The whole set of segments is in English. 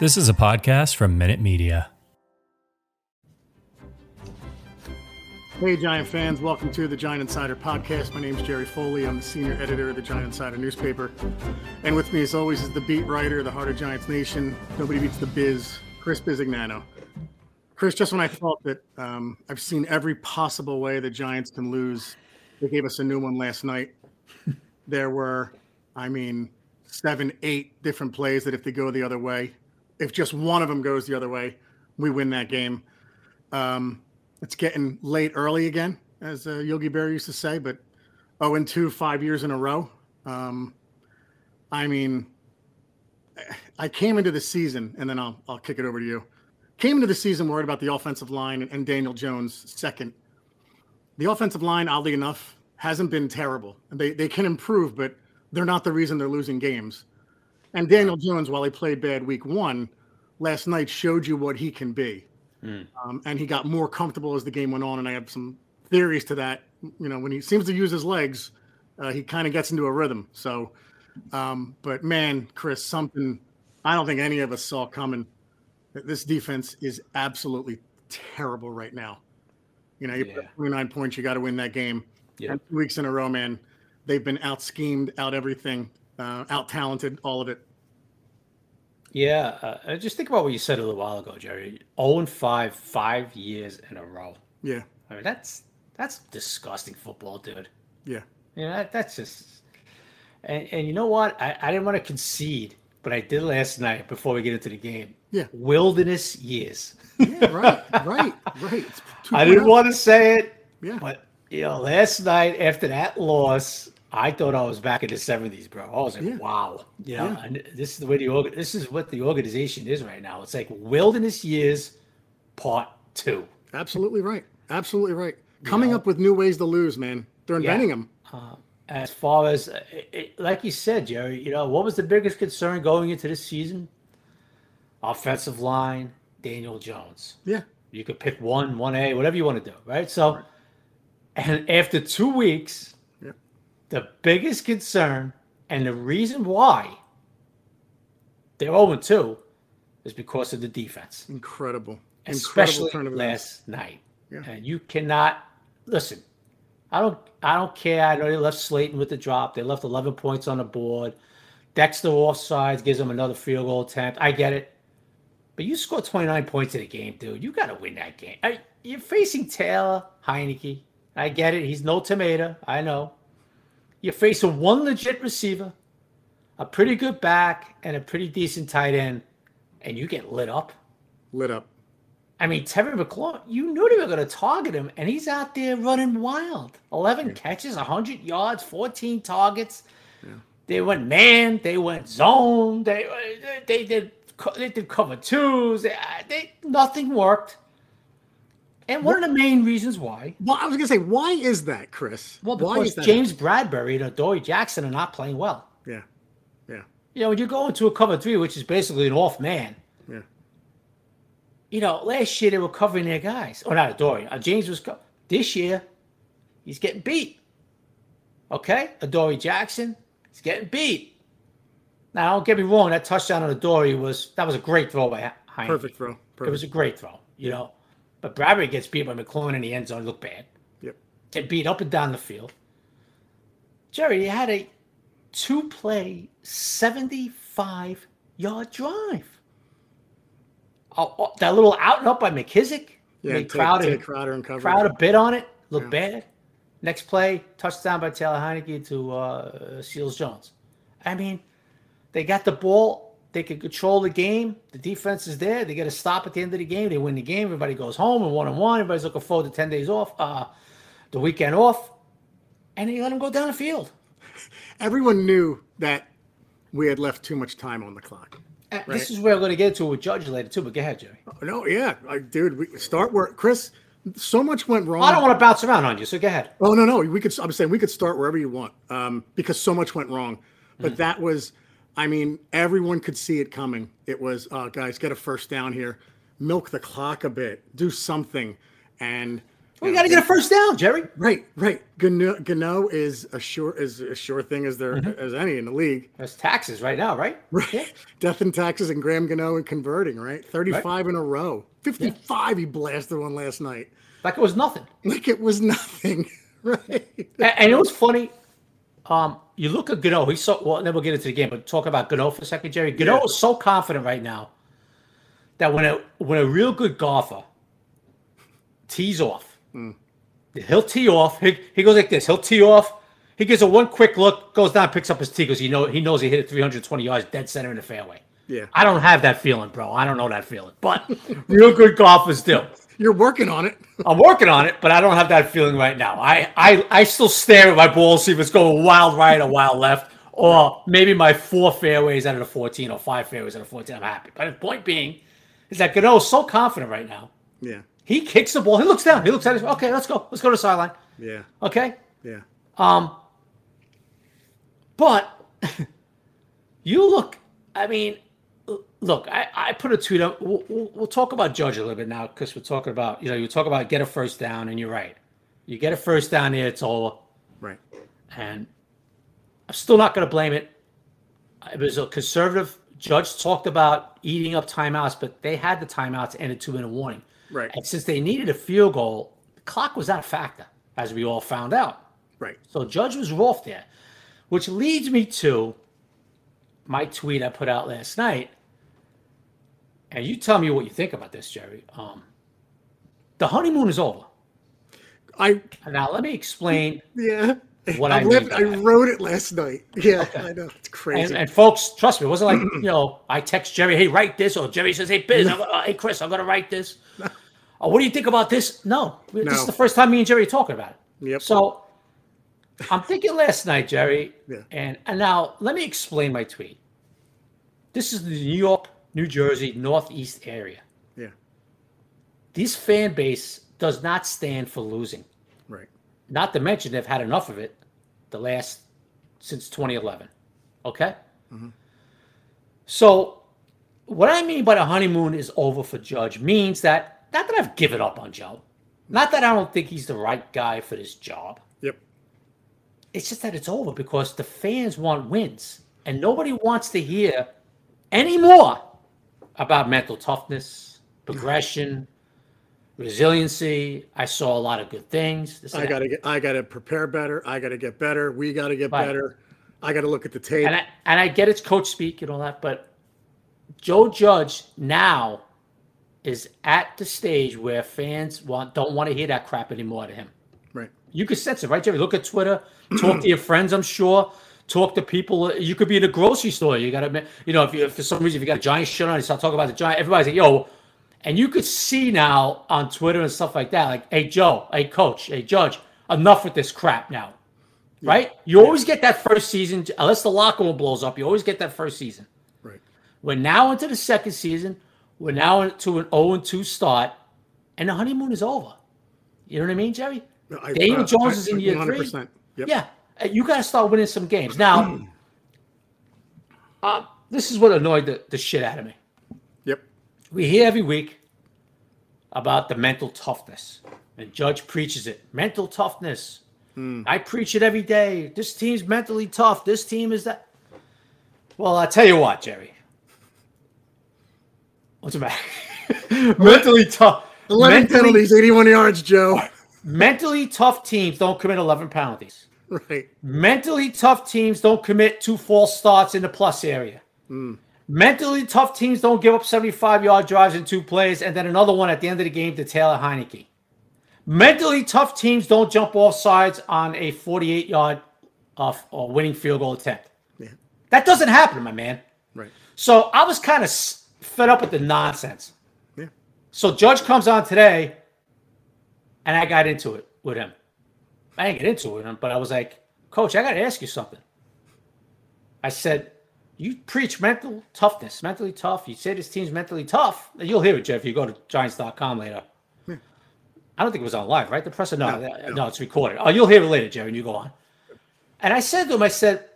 This is a podcast from Minute Media. Hey, Giant fans, welcome to the Giant Insider Podcast. My name is Jerry Foley. I'm the senior editor of the Giant Insider newspaper. And with me, as always, is the beat writer, the heart of Giants Nation. Nobody beats the biz, Chris Bisignano. Chris, just when I thought that um, I've seen every possible way the Giants can lose, they gave us a new one last night. there were, I mean, seven, eight different plays that if they go the other way, if just one of them goes the other way, we win that game. Um, it's getting late early again, as uh, Yogi Berra used to say, but 0 and 2 five years in a row. Um, I mean, I came into the season, and then I'll, I'll kick it over to you. Came into the season worried about the offensive line and Daniel Jones second. The offensive line, oddly enough, hasn't been terrible. They, they can improve, but they're not the reason they're losing games. And Daniel Jones, while he played bad week one, last night showed you what he can be. Mm. Um, and he got more comfortable as the game went on. And I have some theories to that. You know, when he seems to use his legs, uh, he kind of gets into a rhythm. So, um, but man, Chris, something I don't think any of us saw coming. This defense is absolutely terrible right now. You know, you yeah. put 29 points, you got to win that game. Yeah. two weeks in a row, man, they've been out schemed, out everything, uh, out talented, all of it. Yeah, uh, just think about what you said a little while ago, Jerry. 0 and 5, five years in a row. Yeah. I mean, that's that's disgusting football, dude. Yeah. Yeah, that, that's just. And, and you know what? I, I didn't want to concede, but I did last night before we get into the game. Yeah. Wilderness years. Yeah, right, right, right. I didn't want to say it. Yeah. But, you know, last night after that loss, I thought I was back in the seventies, bro. I was like, yeah. wow, you know, yeah. and this is the way the this is what the organization is right now. It's like wilderness years, part two. Absolutely right. Absolutely right. Coming know? up with new ways to lose, man. They're inventing yeah. them. Uh, as far as, uh, it, like you said, Jerry, you know, what was the biggest concern going into this season? Offensive line, Daniel Jones. Yeah. You could pick one, one A, whatever you want to do, right? So, right. and after two weeks the biggest concern and the reason why they're 0 2 is because of the defense. Incredible. Especially Incredible last night. Yeah. And you cannot listen. I don't I don't care. I know they left Slayton with the drop. They left 11 points on the board. Dexter offsides gives them another field goal attempt. I get it. But you scored 29 points in a game, dude. You got to win that game. I, you're facing Taylor Heinicke. I get it. He's no tomato. I know. You're facing one legit receiver, a pretty good back, and a pretty decent tight end, and you get lit up. Lit up. I mean, Terry McLaurin, you knew they were going to target him, and he's out there running wild. 11 yeah. catches, 100 yards, 14 targets. Yeah. They went man, they went zone, they they, they did they did cover twos. They, they nothing worked. And one of the main reasons why. Well, I was going to say, why is that, Chris? Well, because James Bradberry and Adoree Jackson are not playing well. Yeah. Yeah. You know, when you go into a cover three, which is basically an off man. Yeah. You know, last year they were covering their guys. Oh, not Adoree. Uh, James was. Co- this year, he's getting beat. Okay? Adoree Jackson, he's getting beat. Now, don't get me wrong. That touchdown on Adoree was that was a great throw by Heinicke. Perfect throw. Perfect. It was a great throw. You know, but Bradberry gets beat by McLaurin in the end zone. Look bad. Yep. Get beat up and down the field. Jerry, you had a two play, 75 yard drive. Oh, oh, that little out and up by McKissic. Yeah, take, Crowder, take Crowder and cover. Crowder bit on it. Look yeah. bad. Next play, touchdown by Taylor Heinicke to uh, Seals Jones. I mean, they got the ball they can control the game. The defense is there. They get a stop at the end of the game. They win the game. Everybody goes home and one on one. Everybody's looking forward to 10 days off, uh, the weekend off. And they let them go down the field. Everyone knew that we had left too much time on the clock. Uh, right? This is where I'm going to get to with Judge later, too. But go ahead, Jerry. Oh, no, yeah. Like, dude, we start where Chris. So much went wrong. I don't want to bounce around on you, so go ahead. Oh no, no, we could. I'm saying we could start wherever you want, um, because so much went wrong. But mm. that was I mean, everyone could see it coming. It was, uh, guys, get a first down here, milk the clock a bit, do something. And We got to get a first down, Jerry. Right, right. Gano, Gano is a sure is a sure thing as there mm-hmm. as any in the league. That's taxes right now, right? Right. Yeah. Death and taxes and Graham Gano and converting, right? Thirty five right. in a row. Fifty five. Yeah. He blasted one last night. Like it was nothing. Like it was nothing. right. And, and it was funny. Um, you look at Gano. He's so well. Then we'll get into the game, but talk about Gano for a second, Jerry. Gano yeah. is so confident right now that when a when a real good golfer tees off. Mm. He'll tee off. He, he goes like this. He'll tee off. He gives a one quick look, goes down, picks up his tee because he know he knows he hit it 320 yards, dead center in the fairway. Yeah. I don't have that feeling, bro. I don't know that feeling, but real good golfers do. You're working on it. I'm working on it, but I don't have that feeling right now. I I, I still stare at my ball, see if it's going wild right or wild left, or maybe my four fairways out of the 14 or five fairways out of 14. I'm happy. But the point being is that Gano's so confident right now. Yeah. He kicks the ball. He looks down. He looks at it. Okay, let's go. Let's go to the sideline. Yeah. Okay. Yeah. Um. But you look. I mean, look. I, I put a tweet up. We'll, we'll, we'll talk about Judge a little bit now because we're talking about you know you talk about get a first down and you're right. You get a first down there, it's over. Right. And I'm still not going to blame it. It was a conservative judge talked about eating up timeouts, but they had the timeouts and a two minute warning. Right. And since they needed a field goal, the clock was not a factor, as we all found out. Right. So Judge was off there, which leads me to my tweet I put out last night. And you tell me what you think about this, Jerry. Um, the honeymoon is over. I now let me explain. Yeah. What I, lived, I wrote it last night. Yeah, okay. I know it's crazy. And, and, folks, trust me, it wasn't like you know I text Jerry, hey, write this, or Jerry says, hey, Biz, no. gonna, hey, Chris, I'm going to write this. No. Oh, what do you think about this? No, no, this is the first time me and Jerry are talking about it. Yep. So I'm thinking last night, Jerry, yeah. and and now let me explain my tweet. This is the New York, New Jersey, Northeast area. Yeah. This fan base does not stand for losing. Right. Not to mention they've had enough of it the last since 2011. Okay? Mm-hmm. So, what I mean by the honeymoon is over for Judge means that not that I've given up on Joe, not that I don't think he's the right guy for this job. Yep. It's just that it's over because the fans want wins, and nobody wants to hear anymore about mental toughness, progression, resiliency. I saw a lot of good things. I gotta get. I gotta prepare better. I gotta get better. We gotta get right. better. I gotta look at the tape. And I, and I get it's coach speak and all that, but Joe Judge now is at the stage where fans want don't want to hear that crap anymore to him. Right. You can sense it, right, Jerry? Look at Twitter. Talk to your friends. I'm sure. Talk to people. You could be in a grocery store. You got to, you know, if you if for some reason if you got a giant shirt on, you start talking about the giant. Everybody's like, "Yo, and you could see now on Twitter and stuff like that, like, hey, Joe, hey, coach, hey, judge, enough with this crap now. Yeah. Right? You yeah. always get that first season, unless the locker room blows up, you always get that first season. Right. We're now into the second season. We're now into an 0 2 start, and the honeymoon is over. You know what I mean, Jerry? I, Daniel uh, Jones I, is in year 100%. three. Yep. Yeah. You got to start winning some games. Now, uh, this is what annoyed the, the shit out of me Yep. we hear every week about the mental toughness, and Judge preaches it. Mental toughness. Mm. I preach it every day. This team's mentally tough. This team is that. Well, I'll tell you what, Jerry. What's the matter? mentally tough. 11 mentally, penalties, 81 yards, Joe. Mentally tough teams don't commit 11 penalties. Right. Mentally tough teams don't commit two false starts in the plus area. Mm. Mentally tough teams don't give up 75 yard drives in two plays and then another one at the end of the game to Taylor Heinicke. Mentally tough teams don't jump off sides on a 48 yard off or winning field goal attempt. Yeah. That doesn't happen, my man. Right. So I was kind of fed up with the nonsense. Yeah. So Judge comes on today, and I got into it with him. I didn't get into it but I was like, Coach, I got to ask you something. I said, you preach mental toughness, mentally tough. You say this team's mentally tough. You'll hear it, Jeff. You go to Giants.com later. Yeah. I don't think it was on live, right? The press, no, no, no, no, it's recorded. Oh, you'll hear it later, Jerry. And you go on. And I said to him, I said,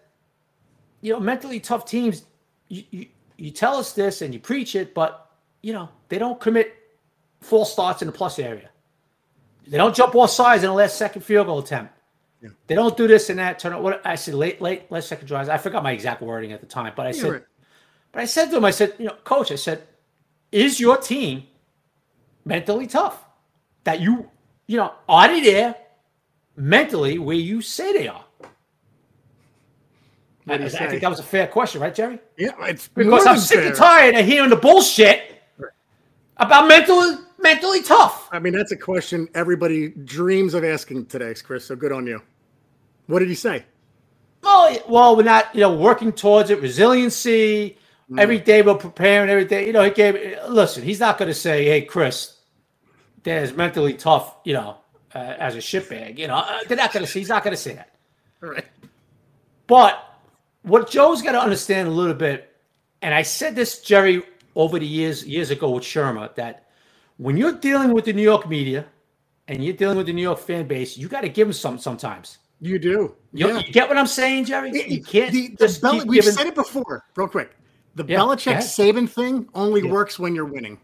you know, mentally tough teams. You, you, you tell us this and you preach it, but you know they don't commit false starts in the plus area. They don't jump off sides in the last second field goal attempt. Yeah. They don't do this and that. Turn out what I said late, late, last second drives. I forgot my exact wording at the time, but I said, right. but I said to him, I said, you know, coach, I said, is your team mentally tough? That you, you know, are they there mentally where you say they are? I, I, think that was a fair question, right, Jerry? Yeah, it's because I'm sick fair. and tired of hearing the bullshit about mentally mentally tough. I mean, that's a question everybody dreams of asking today, Chris. So good on you. What did he say? Oh, well, we're not, you know, working towards it. Resiliency. Mm. Every day we're preparing. Every day, you know, he gave. Listen, he's not going to say, "Hey, Chris, there's mentally tough," you know, uh, as a shitbag. You know, uh, they're not going to say. He's not going to say that. All right. But what Joe's got to understand a little bit, and I said this, Jerry, over the years years ago with Shurmur, that when you're dealing with the New York media and you're dealing with the New York fan base, you got to give them something sometimes. You do. You, yeah. you get what I'm saying, Jerry? You can't. The, the Bel- we've giving... said it before, real quick. The yeah, Belichick Saban thing only yeah. works when you're winning.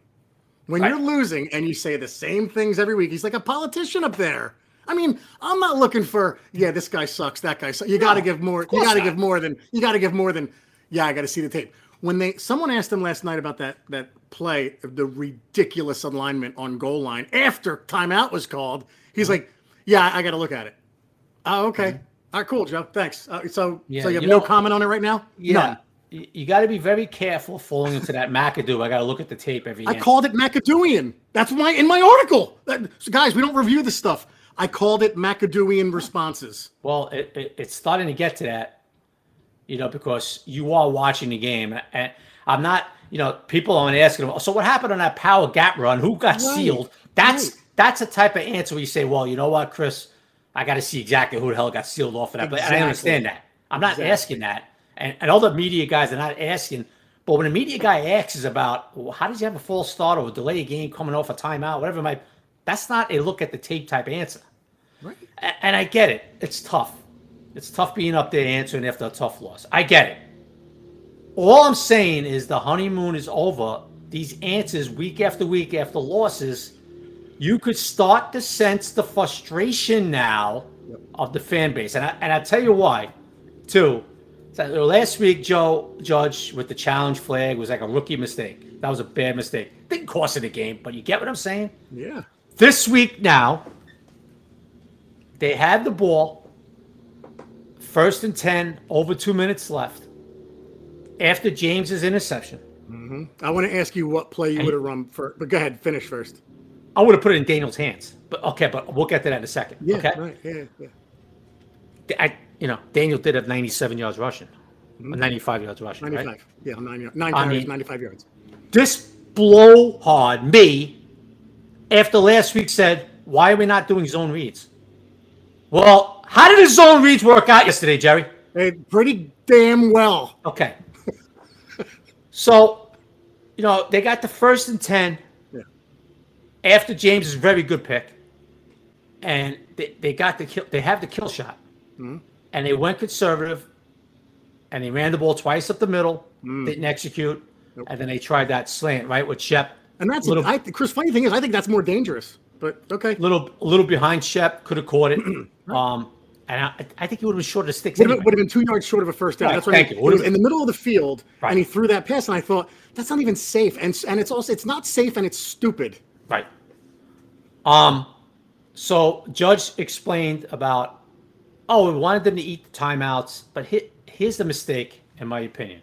When right. you're losing and you say the same things every week, he's like a politician up there. I mean, I'm not looking for yeah, this guy sucks, that guy sucks. You got to give more. You got to give more than you got to give more than yeah. I got to see the tape. When they someone asked him last night about that that play, the ridiculous alignment on goal line after timeout was called, he's like, yeah, I got to look at it. Oh, okay. Mm-hmm. All right, cool, Joe. Thanks. Uh, so, yeah, so you have you no know, comment on it right now? Yeah. None. You, you got to be very careful falling into that McAdoo. I got to look at the tape every. I called it McAdooian. That's my in my article. That, so guys, we don't review this stuff. I called it McAdooian responses. Well, it, it, it's starting to get to that, you know, because you are watching the game, and I'm not. You know, people aren't asking. So what happened on that power gap run? Who got right. sealed? That's right. that's a type of answer where you say, well, you know what, Chris I got to see exactly who the hell got sealed off of that. Exactly. But I understand that. I'm not exactly. asking that. And, and all the media guys are not asking. But when a media guy asks about well, how does he have a false start or a delay a game coming off a timeout, whatever my that's not a look at the tape type answer. Right. And I get it. It's tough. It's tough being up there answering after a tough loss. I get it. All I'm saying is the honeymoon is over. These answers week after week after losses you could start to sense the frustration now yep. of the fan base. And I, and I tell you why, too. So last week, Joe Judge with the challenge flag was like a rookie mistake. That was a bad mistake. Didn't cost it the game, but you get what I'm saying? Yeah. This week now, they had the ball, first and 10, over two minutes left, after James's interception. Mm-hmm. I want to ask you what play you would have run for, but go ahead, finish first. I would have put it in Daniel's hands. But okay, but we'll get to that in a second. Yeah, okay? right. Yeah, yeah. I, you know, Daniel did have 97 yards rushing, mm-hmm. 95 yards rushing, 95. right? Yeah, nine, nine I mean, 95 yards. This blow hard me after last week said, why are we not doing zone reads? Well, how did his zone reads work out yesterday, Jerry? Hey, pretty damn well. Okay. so, you know, they got the first and 10 yeah. after James' very good pick, and they, they got the kill. They have the kill shot, mm-hmm. and they went conservative, and they ran the ball twice up the middle. Mm. Didn't execute, nope. and then they tried that slant right with Shep. And that's little. I, Chris. Funny thing is, I think that's more dangerous. But okay, little little behind Shep could have caught it. um, and I, I, think he would have been short of sticks. Would, anyway. have, would have been two yards short of a first down. Right, That's what thank I mean. you. Was in the middle of the field, right. and he threw that pass, and I thought that's not even safe. And and it's also it's not safe, and it's stupid. Right. Um, so Judge explained about, oh, we wanted them to eat the timeouts, but here's the mistake, in my opinion,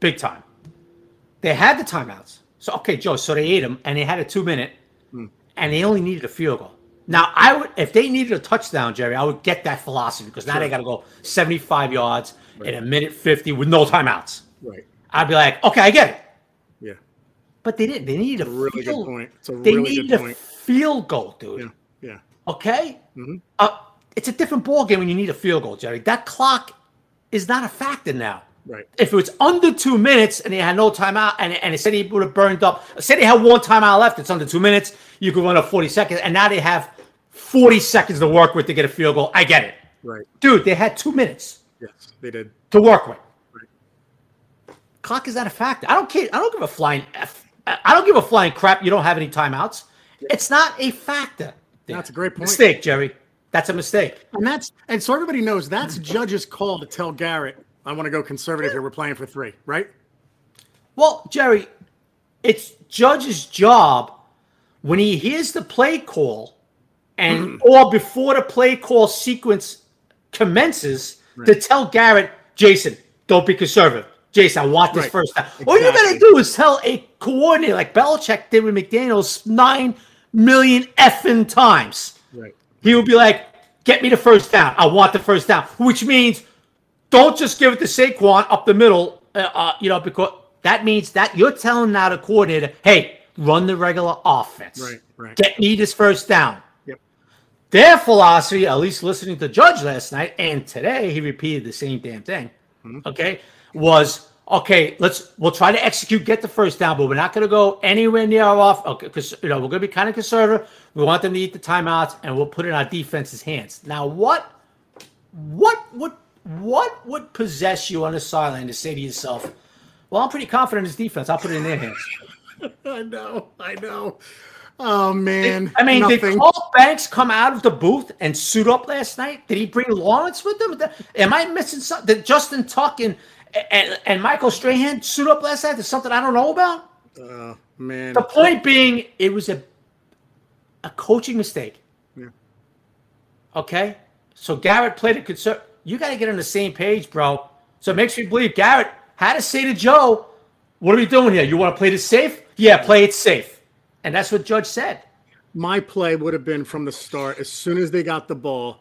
big time. They had the timeouts. So okay, Joe. So they ate them, and they had a two minute, hmm. and they only needed a field goal. Now I would, if they needed a touchdown, Jerry, I would get that philosophy because now sure. they got to go seventy five yards right. in a minute fifty with no timeouts. Right. I'd be like, okay, I get it. Yeah. But they didn't. They needed a, a really field. good point. It's a they really needed good point. a field goal, dude. Yeah. Yeah. Okay. Mm-hmm. Uh, it's a different ball game when you need a field goal, Jerry. That clock is not a factor now. Right. If it was under two minutes and they had no timeout and, and it said he would have burned up, say they had one timeout left, it's under two minutes, you could run up 40 seconds, and now they have 40 seconds to work with to get a field goal. I get it. Right. Dude, they had two minutes. Yes, they did. To work with. Right. Clock is not a factor. I don't care. I don't give a flying F. I don't give a flying crap. You don't have any timeouts. It's not a factor. there. That's a great point. Mistake, Jerry. That's a mistake. And that's and so everybody knows that's Judge's call to tell Garrett, I want to go conservative here. We're playing for three, right? Well, Jerry, it's Judge's job when he hears the play call and or before the play call sequence commences right. to tell Garrett, Jason, don't be conservative. Jason, I want this right. first down. Exactly. All you gotta do is tell a coordinator like Belichick did with McDaniels nine million effing times. Right. He would be like, get me the first down. I want the first down. Which means don't just give it to Saquon up the middle, uh, uh, you know, because that means that you're telling now the coordinator, hey, run the regular offense. Right, right. Get me this first down. Their philosophy, at least listening to Judge last night and today, he repeated the same damn thing. Mm-hmm. Okay, was okay. Let's we'll try to execute, get the first down, but we're not going to go anywhere near our off. Okay, because you know we're going to be kind of conservative. We want them to eat the timeouts, and we'll put it in our defense's hands. Now, what, what would what would possess you on the sideline to say to yourself, "Well, I'm pretty confident in his defense. I'll put it in their hands." I know, I know. Oh man! I mean, Nothing. did Carl Banks come out of the booth and suit up last night? Did he bring Lawrence with him? Am I missing something? Did Justin Tuck and, and, and Michael Strahan suit up last night? There's something I don't know about. Oh man! The point being, it was a a coaching mistake. Yeah. Okay, so Garrett played a concern. You got to get on the same page, bro. So it makes me believe Garrett had to say to Joe, "What are we doing here? You want to play this safe? Yeah, play it safe." And that's what Judge said. My play would have been from the start. As soon as they got the ball,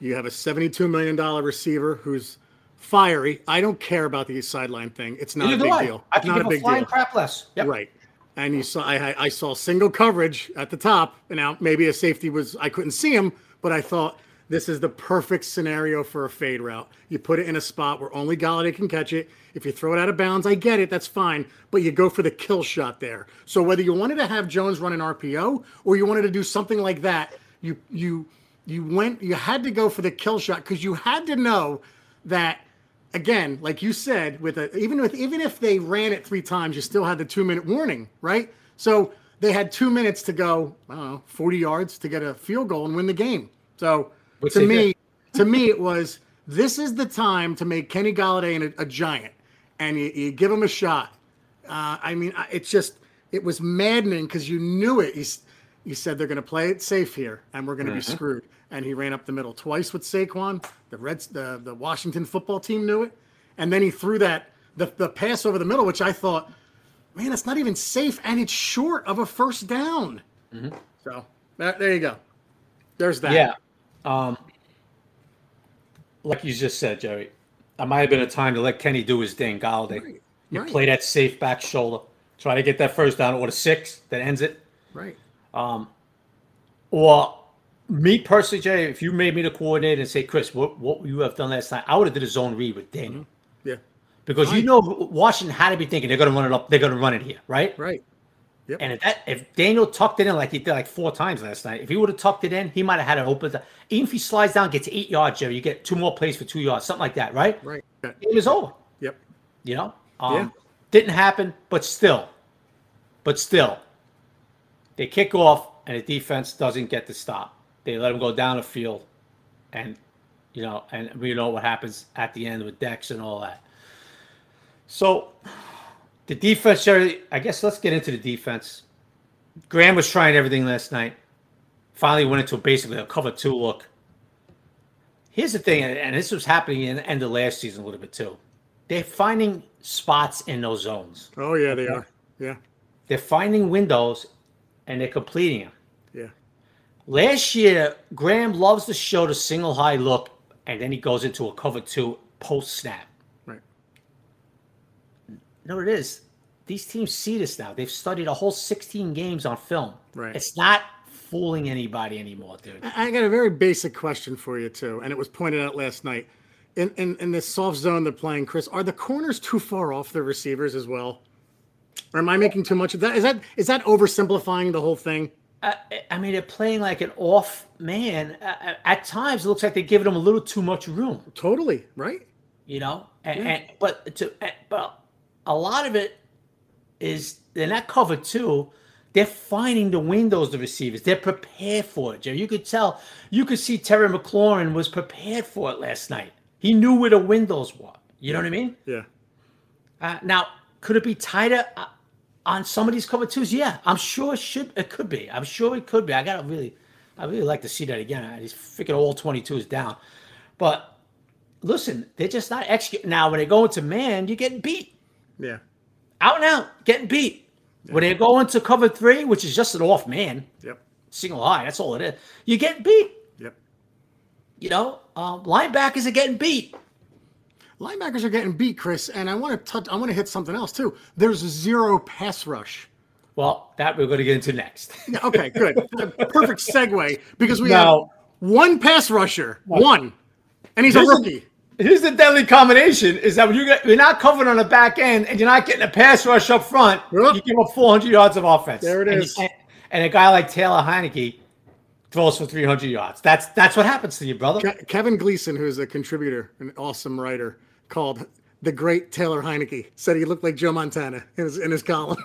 you have a $72 million receiver who's fiery. I don't care about the sideline thing. It's not Neither a big deal. I can not give a big flying deal. crap less. Yep. Right. And you saw I, I saw single coverage at the top. And now maybe a safety was I couldn't see him, but I thought this is the perfect scenario for a fade route. You put it in a spot where only Golladay can catch it. If you throw it out of bounds, I get it, that's fine. But you go for the kill shot there. So whether you wanted to have Jones run an RPO or you wanted to do something like that, you you you went you had to go for the kill shot because you had to know that again, like you said, with a even with even if they ran it three times, you still had the two minute warning, right? So they had two minutes to go, I don't know, 40 yards to get a field goal and win the game. So to me, to me, it was this is the time to make Kenny Golladay a, a giant, and you, you, give him a shot. Uh, I mean, it's just it was maddening because you knew it. He's, you said they're going to play it safe here, and we're going to mm-hmm. be screwed. And he ran up the middle twice with Saquon. The Reds, the the Washington football team knew it, and then he threw that the the pass over the middle, which I thought, man, it's not even safe, and it's short of a first down. Mm-hmm. So there you go. There's that. Yeah. Um, like you just said, Jerry, that might have been a time to let Kenny do his thing. Golladay, right. you right. play that safe back shoulder, try to get that first down or the six that ends it. Right. Um, or me personally, Jerry, if you made me the coordinator and say, Chris, what what you have done last night, I would have did a zone read with Daniel. Mm-hmm. Yeah. Because you know Washington had to be thinking they're going to run it up, they're going to run it here, right? Right. Yep. And if that if Daniel tucked it in like he did like four times last night, if he would have tucked it in, he might have had it open. Even if he slides down, gets eight yards, Jerry, you get two more plays for two yards, something like that, right? Right. Game is over. Yep. You know, um, yeah. didn't happen, but still, but still, they kick off and the defense doesn't get the stop. They let him go down the field, and you know, and we know what happens at the end with Dex and all that. So the defense, I guess let's get into the defense. Graham was trying everything last night. Finally went into basically a cover two look. Here's the thing, and this was happening in the end of last season a little bit too. They're finding spots in those zones. Oh yeah, they are. Yeah. They're finding windows and they're completing them. Yeah. Last year, Graham loves to show the single high look, and then he goes into a cover two post snap. No, it is. These teams see this now. They've studied a whole 16 games on film. Right. It's not fooling anybody anymore, dude. I got a very basic question for you too, and it was pointed out last night. In, in in this soft zone they're playing, Chris, are the corners too far off the receivers as well? Or am I making too much of that? Is that is that oversimplifying the whole thing? Uh, I mean, they're playing like an off man. Uh, at times, it looks like they're giving them a little too much room. Totally right. You know, and, yeah. and but to but a lot of it is they're not covered too. They're finding the windows, the receivers. They're prepared for it, Jerry. You could tell. You could see Terry McLaurin was prepared for it last night. He knew where the windows were. You know what I mean? Yeah. Uh, now, could it be tighter uh, on some of these cover twos? Yeah, I'm sure it should. It could be. I'm sure it could be. I gotta really, I really like to see that again. He's freaking all 22s down, but listen, they're just not executing. Now, when they go into man, you're getting beat. Yeah. Out and out, getting beat. Yeah. When they go into cover three, which is just an off man. Yep. Single high, that's all it is. You get beat. Yep. You know, um, linebackers are getting beat. Linebackers are getting beat, Chris, and I want to touch. I want to hit something else too. There's zero pass rush. Well, that we're going to get into next. okay, good. Perfect segue because we now, have one pass rusher, one, and he's a rookie. Here's the deadly combination: is that when you get, you're not covered on the back end and you're not getting a pass rush up front, yep. you give up 400 yards of offense. There it is. And, and a guy like Taylor Heinicke throws for 300 yards. That's that's what happens to you, brother. Ke- Kevin Gleason, who's a contributor, an awesome writer, called the great Taylor Heinicke. Said he looked like Joe Montana in his, in his column.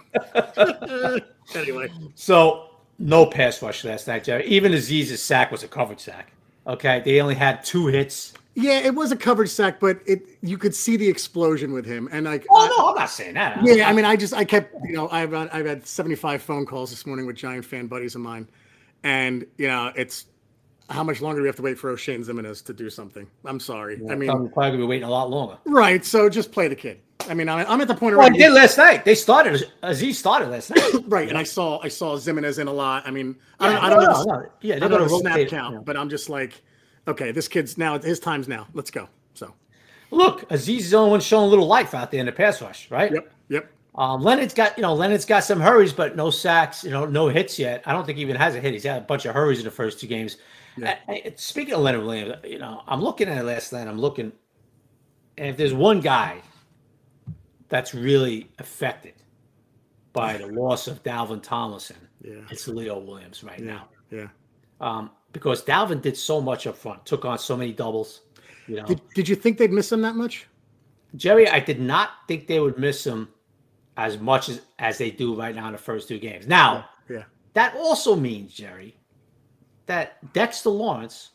anyway. So no pass rush last night, Jerry. Even Azeez's sack was a coverage sack. Okay. They only had two hits. Yeah, it was a coverage sack, but it you could see the explosion with him. And like Oh no, I'm not saying that. I'm yeah, I mean I just I kept you know, I've I've had 75 phone calls this morning with Giant fan buddies of mine. And you know, it's how much longer do we have to wait for Oshane Ximines to do something? I'm sorry. Yeah, I mean, I'm probably gonna be waiting a lot longer. Right. So just play the kid. I mean, I'm, I'm at the point. Well, I did last night. They started. Azeez started last night. right, and I saw I saw Ximines in a lot. I mean, yeah, I don't, I don't no, know. No, no. Yeah, they're going to snap count, yeah. but I'm just like, okay, this kid's now his time's now. Let's go. So, look, Azeez is the only one showing a little life out there in the pass rush, right? Yep. Yep. Um, Leonard's got you know Leonard's got some hurries, but no sacks. You know, no hits yet. I don't think he even has a hit. He's had a bunch of hurries in the first two games. Yeah. I, speaking of Leonard Williams, you know, I'm looking at it last night. I'm looking, and if there's one guy that's really affected by the loss of Dalvin Tomlinson, yeah. it's Leo Williams right yeah. now. Yeah. Um, because Dalvin did so much up front, took on so many doubles. You know. Did, did you think they'd miss him that much? Jerry, I did not think they would miss him as much as, as they do right now in the first two games. Now, yeah. yeah. that also means, Jerry, that Dexter Lawrence,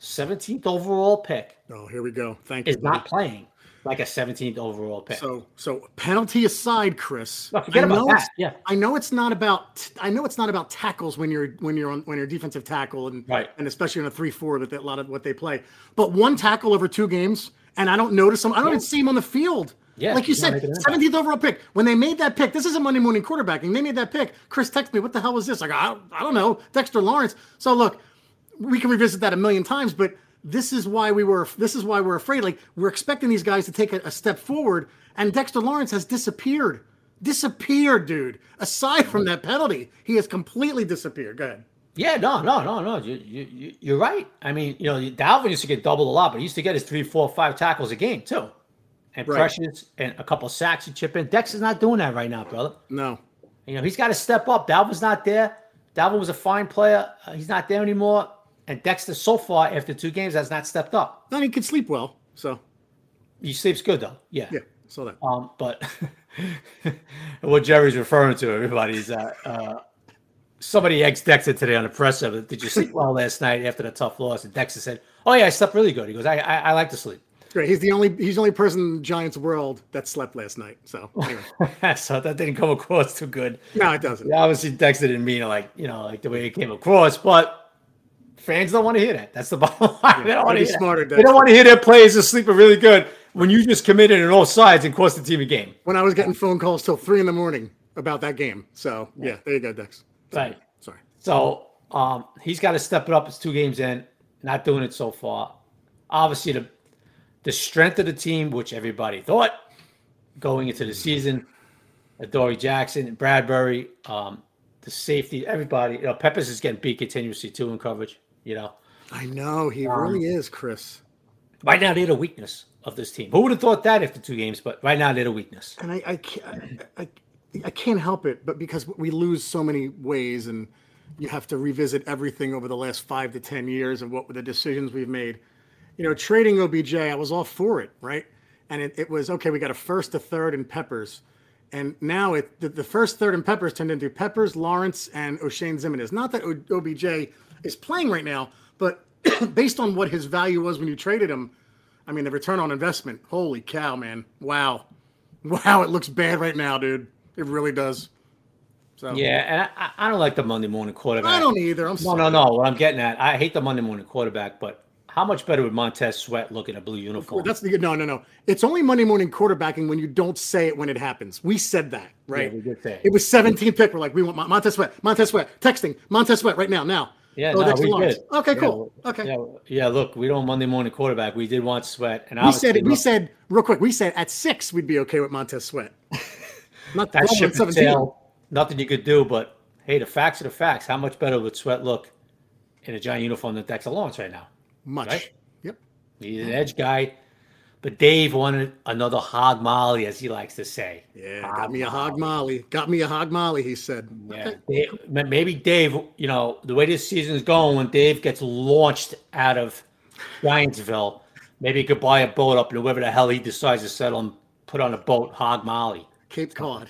17th overall pick. Oh, here we go. Thank is you. Is not playing like a 17th overall pick. So, so penalty aside, Chris. No, forget about that. Yeah, I know it's not about. I know it's not about tackles when you're when you're on when you're defensive tackle and right. and especially in a three four that a lot of what they play. But one tackle over two games, and I don't notice them. I don't yeah. even see him on the field. Yeah, like you said, 17th overall pick. When they made that pick, this is a Monday morning quarterbacking. They made that pick. Chris texted me, "What the hell was this?" Like, I, I don't know, Dexter Lawrence. So look, we can revisit that a million times, but this is why we were this is why we're afraid. Like we're expecting these guys to take a, a step forward, and Dexter Lawrence has disappeared. Disappeared, dude. Aside from that penalty, he has completely disappeared. Go ahead. Yeah, no, no, no, no. You, you, you're right. I mean, you know, Dalvin used to get doubled a lot, but he used to get his three, four, five tackles a game too, and right. pressures and a couple sacks to chip in. Dex is not doing that right now, brother. No. You know, he's got to step up. Dalvin's not there. Dalvin was a fine player. Uh, he's not there anymore. And Dexter, so far after two games, has not stepped up. And he can sleep well, so he sleeps good though. Yeah, yeah, saw that. Um, but what Jerry's referring to, everybody, is that uh, somebody ex Dexter today on the press of. Did you sleep well last night after the tough loss? And Dexter said, "Oh yeah, I slept really good." He goes, "I I, I like to sleep." Great. He's the only he's the only person in the Giants world that slept last night. So anyway. so that didn't come across too good. No, it doesn't. Yeah, obviously Dexter didn't mean it like you know like the way it came across, but Fans don't want to hear that. That's the bottom line. they don't want to hear smarter. They don't want to hear their players are sleeping really good when you just committed on all sides and cost the team a game. When I was getting phone calls till three in the morning about that game. So yeah, there you go, Dex. Right. Sorry. So um, he's got to step it up. It's two games in, not doing it so far. Obviously, the the strength of the team, which everybody thought going into the season, Adoree Jackson and Bradberry, um, the safety, everybody. You know, Peppers is getting beat continuously too in coverage. You know, I know he um, really is, Chris. Right now, they're the weakness of this team. Who would have thought that after two games? But right now, they're the weakness. And I, I can't, I, I can't help it, but because we lose so many ways, and you have to revisit everything over the last five to ten years of what were the decisions we've made. You know, trading OBJ, I was all for it, right? And it, it was okay. We got a first, a third, and Peppers, And now it the, the first, third, and Peppers turned into Peppers, Lawrence, and Oshane Ximines. Not that o- OBJ is playing right now, but based on what his value was when you traded him, I mean, the return on investment, holy cow, man. Wow. Wow, it looks bad right now, dude. It really does. So Yeah, and I, I don't like the Monday morning quarterback. I don't either. I'm no, sorry. no, no. What I'm getting at, I hate the Monday morning quarterback, but how much better would Montez Sweat look in a blue uniform? That's the no, no, no. It's only Monday morning quarterbacking when you don't say it when it happens. We said that, right? Yeah, we did say it. was 17 pick. We're like, we want Montez Sweat, Montez Sweat, texting Montez Sweat right now, now. Yeah, oh, no, we did. Okay, cool. Okay. Yeah, yeah, look, we don't Monday morning quarterback. We did want Sweat, and we said we said real quick. We said at six we'd be okay with Montez Sweat. Not that ship sail. Nothing you could do, but hey, the facts are the facts. How much better would Sweat look in a giant uniform than Dexter Lawrence right now? Much. Right? Yep. He's an edge guy. But Dave wanted another hog molly, as he likes to say. Yeah, hog got me a hog molly. Got me a hog molly, he said. Yeah, Dave, maybe Dave, you know, the way this season is going, when Dave gets launched out of Giantsville, maybe he could buy a boat up and whoever the hell he decides to settle and put on a boat, hog molly. Cape Cod.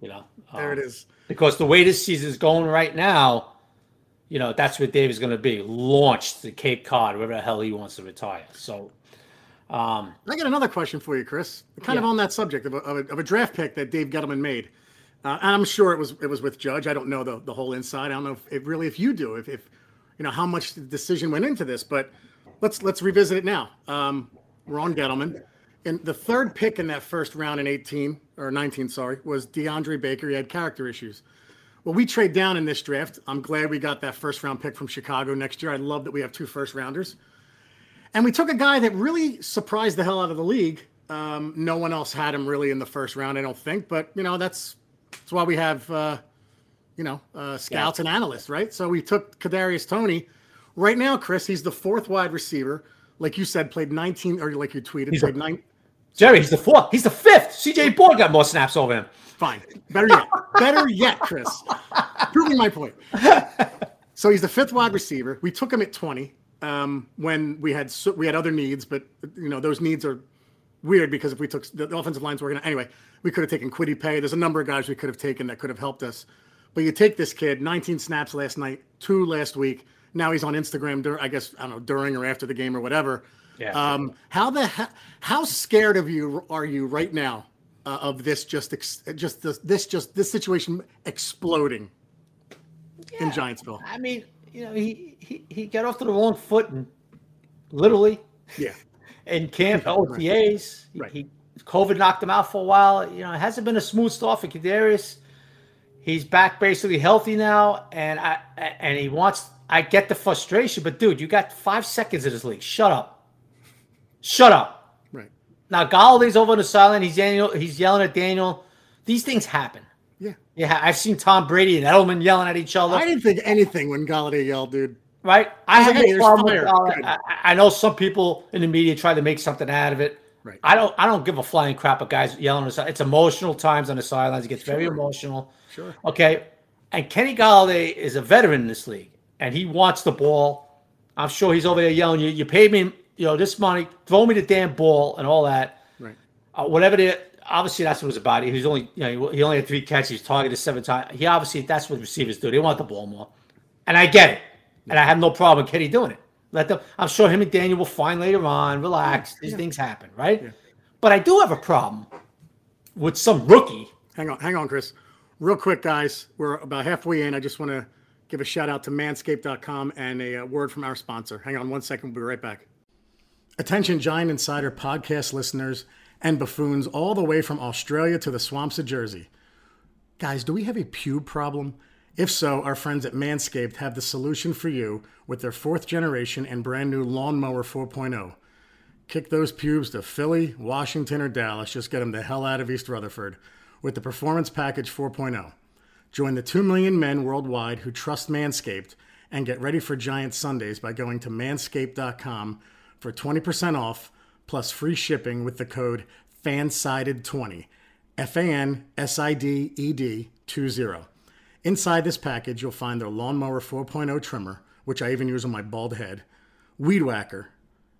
You know, there um, it is. Because the way this season is going right now, you know, that's where Dave is going to be launched to Cape Cod, wherever the hell he wants to retire. So um, I got another question for you, Chris. Kind yeah. of on that subject of a, of a, of a draft pick that Dave Gettleman made. Uh, and I'm sure it was it was with Judge. I don't know the, the whole inside. I don't know if, if really if you do if, if you know how much the decision went into this. But let's let's revisit it now. Um, we're on Gettleman, and the third pick in that first round in 18 or 19, sorry, was DeAndre Baker. He had character issues. Well, we trade down in this draft. I'm glad we got that first round pick from Chicago next year. I love that we have two first rounders. And we took a guy that really surprised the hell out of the league. Um, no one else had him really in the first round, I don't think. But you know, that's that's why we have uh, you know uh, scouts yeah. and analysts, right? So we took Kadarius Toney. Right now, Chris, he's the fourth wide receiver. Like you said, played 19, or like you tweeted, he's played a, nine. Jerry, he's the fourth. He's the fifth. CJ Board got more snaps over him. Fine. Better yet. Better yet, Chris. Proving my point. So he's the fifth wide receiver. We took him at 20 um, when we had we had other needs, but you know those needs are weird because if we took the offensive lines working anyway, we could have taken Kwity Paye. There's a number of guys we could have taken that could have helped us. But you take this kid, 19 snaps last night, two last week. Now he's on Instagram. Dur- I guess I don't know during or after the game or whatever. Yeah. Um, how the how scared of you are you right now uh, of this just ex- just this, this just this situation exploding yeah. in Giantsville? I mean, you know, he, he, he got off to the wrong foot and literally. Yeah. in camp OTAs. Right. He, COVID knocked him out for a while. You know, it hasn't been a smooth start for Kadarius. He's back basically healthy now, and I and he wants. I get the frustration, but dude, you got five seconds in this league. Shut up. Shut up. Right. Now Golladay's over on the sideline. He's Daniel. He's yelling at Daniel. These things happen. Yeah. I've seen Tom Brady and Edelman yelling at each other. I didn't think anything when Golladay yelled, dude. Right? I, I have no problem with I, I, know some people in the media try to make something out of it. Right. I don't. I don't give a flying crap of guys yelling on the side. It's emotional times on the sidelines. It gets sure. very emotional. Sure. Okay. And Kenny Golladay is a veteran in this league, and he wants the ball. I'm sure he's over there yelling, "You, you paid me, you know, this money. Throw me the damn ball and all that." Right. Uh, whatever the obviously that's what it was about. He was only, you know, he only had three catches, targeted seven times. He obviously that's what receivers do. They want the ball more, and I get it, and I have no problem with Kenny doing it. Let them. I'm sure him and Daniel will find later on. Relax. These yeah. things happen, right? Yeah. But I do have a problem with some rookie. Hang on, hang on, Chris. Real quick, guys. We're about halfway in. I just want to give a shout out to Manscaped.com and a, a word from our sponsor. Hang on one second. We'll be right back. Attention, Giant Insider podcast listeners and buffoons all the way from Australia to the swamps of Jersey. Guys, do we have a pube problem? If so, our friends at Manscaped have the solution for you with their fourth generation and brand new Lawnmower 4.0. Kick those pubes to Philly, Washington, or Dallas. Just get them the hell out of East Rutherford with the Performance Package 4.0. Join the 2 million men worldwide who trust Manscaped and get ready for Giant Sundays by going to manscaped.com for 20% off plus free shipping with the code FANSIDED20. F A N S I D E D 20. Inside this package, you'll find their Lawnmower 4.0 trimmer, which I even use on my bald head, Weed Whacker,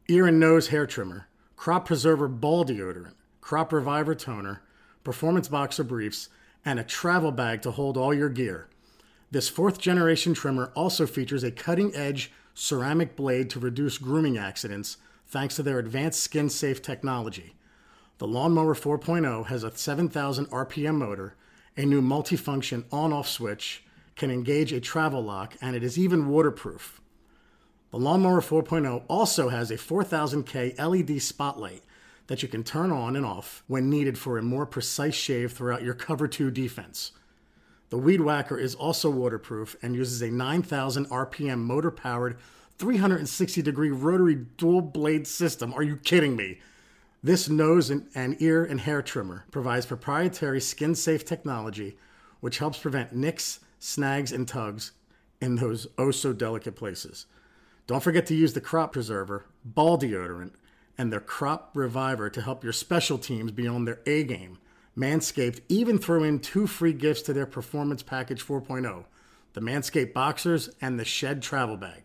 ear and nose hair trimmer, Crop Preserver ball deodorant, Crop Reviver toner, performance boxer briefs, and a travel bag to hold all your gear. This fourth generation trimmer also features a cutting edge ceramic blade to reduce grooming accidents thanks to their advanced skin safe technology. The Lawnmower 4.0 has a 7,000 RPM motor, a new multifunction on off switch, can engage a travel lock, and it is even waterproof. The Lawnmower 4.0 also has a 4000K LED spotlight that you can turn on and off when needed for a more precise shave throughout your cover 2 defense. The Weed Whacker is also waterproof and uses a 9,000 RPM motor powered 360 degree rotary dual blade system. Are you kidding me? This nose and, and, ear and hair trimmer provides proprietary skin safe technology which helps prevent nicks, snags, and tugs in those oh so delicate places. Don't forget to use the crop preserver, ball deodorant, and their crop reviver to help your special teams be on their A game. Manscaped even threw in two free gifts to their Performance Package 4.0 the Manscaped Boxers and the Shed Travel Bag.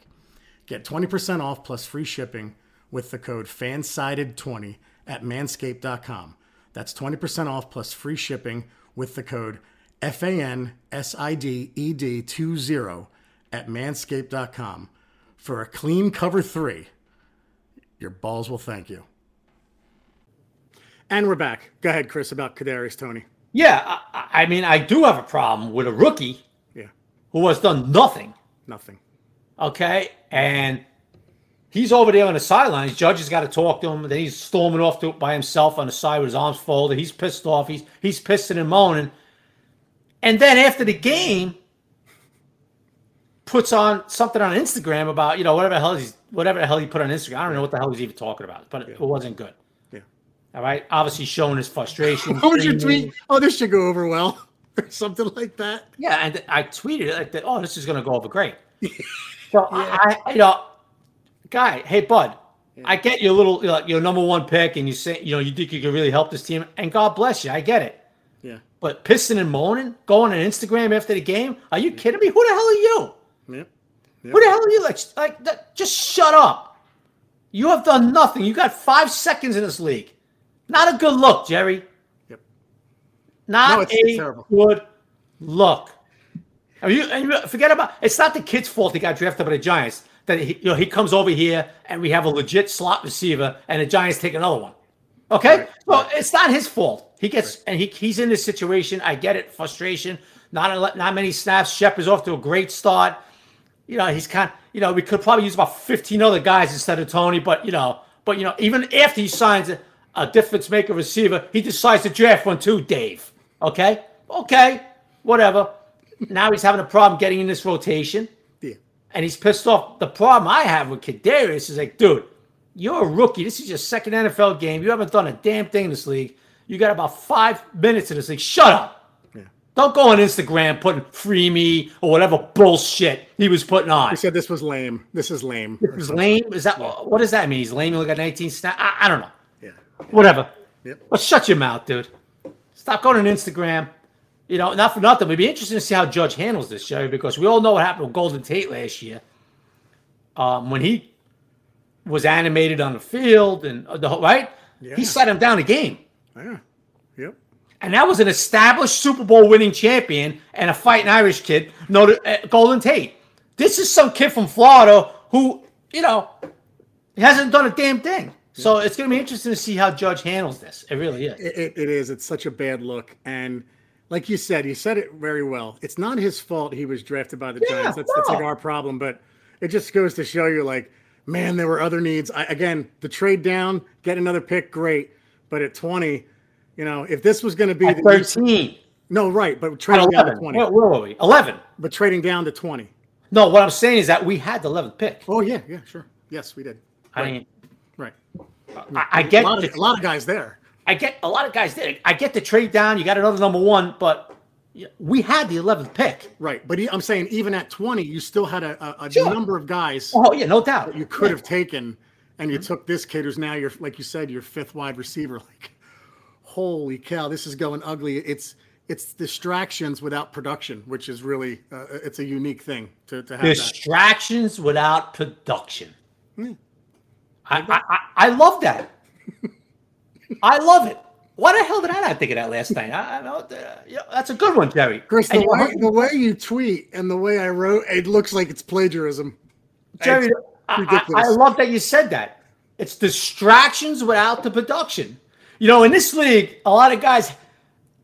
Get 20% off plus free shipping with the code FANSIDED20 at manscaped.com. That's 20% off plus free shipping with the code FANSIDED20 at manscaped.com for a clean cover three. Your balls will thank you. And we're back. Go ahead, Chris, about Kadarius Toney. Yeah, I, I, mean, I do have a problem with a rookie. Yeah. Who has done nothing. Nothing. Okay, and he's over there on the sidelines. Judge has got to talk to him. Then he's storming off to by himself on the side with his arms folded. He's pissed off. He's he's pissing and moaning. And then after the game, puts on something on Instagram about you know whatever the hell he's whatever the hell he put on Instagram. I don't know what the hell he's even talking about, but yeah. it wasn't good. Yeah. All right. Obviously showing his frustration. what was your tweet? Oh, this should go over well. Or something like that. Yeah, and I tweeted it like that. Oh, this is going to go over great. so yeah. I, you know, guy, hey bud, yeah. I get your little, your number one pick, and you say, you know, you think you can really help this team, and God bless you. I get it. Yeah. But pissing and moaning, going on Instagram after the game, are you kidding me? Who the hell are you? Yep. Who the hell are you? Like, like, just shut up. You have done nothing. You got five seconds in this league. Not a good look, Jerry. Yep. Not no, it's, a it's good look. I mean, you, forget about it's not the kid's fault he got drafted by the Giants. That he, you know he comes over here and we have a legit slot receiver and the Giants take another one. Okay, right. so it's not his fault. He gets right. and he, he's in this situation. I get it, frustration. Not a, not many snaps. Shep is off to a great start. You know he's kind. You know we could probably use about fifteen other guys instead of Toney, but you know, but you know even after he signs it a difference maker receiver. He decides to draft one too, Dave. Okay? Okay. Whatever. Now he's having a problem getting in this rotation. Yeah. And he's pissed off. The problem I have with Kadarius is like, dude, you're a rookie. This is your second NFL game. You haven't done a damn thing in this league. You got about five minutes in this league. Shut up. Don't go on Instagram putting free me or whatever bullshit he was putting on. He said this was lame. This is lame. This is lame. Is that what does that mean? He's lame. He only got 19 snaps. I, I don't know. Yeah. Whatever. Yep. But shut your mouth, dude. Stop going on Instagram. You know, not for nothing. It'd be interesting to see how Judge handles this, Jerry, because we all know what happened with Golden Tate last year. Um, when he was animated on the field and uh, the right, yeah. he set him down a game. Yeah. Yep. And that was an established Super Bowl winning champion and a fighting Irish kid, no uh, Golden Tate. This is some kid from Florida who, you know, hasn't done a damn thing. So it's going to be interesting to see how Judge handles this. It really is. It, it is. It's such a bad look. And like you said, you said it very well. It's not his fault he was drafted by the yeah, Giants. That's, no. that's like our problem. But it just goes to show you, like, man, there were other needs. I, again, the trade down, get another pick, great. But at 20, you know, if this was going to be at 13. no, right. But trading down to 20. Where, where were we? 11. But trading down to 20. No, what I'm saying is that we had the 11th pick. Oh, yeah. Yeah, sure. Yes, we did. I right. mean, Right. I, I get a lot, of, a lot, of, guys there. I get a lot of guys there. I get the trade down. You got another number one, but we had the 11th pick. Right. But I'm saying even at 20, you still had a, a, sure. number of guys. Oh, yeah, no doubt. you could yeah. have taken, and you mm-hmm. took this kid who's now your, like you said, your fifth wide receiver. Like, holy cow, this is going ugly. It's, it's distractions without production, which is really uh, it's a unique thing to, to have. Distractions that. without production. I, I, I love that. I love it. why the hell did I not think of that last night? I, I know, uh, you know, that's a good one, Jerry. Chris, the way, the way you tweet and the way I wrote, it looks like it's plagiarism. Jerry, I, I, I love that you said that. It's distractions without the production. You know, in this league, a lot of guys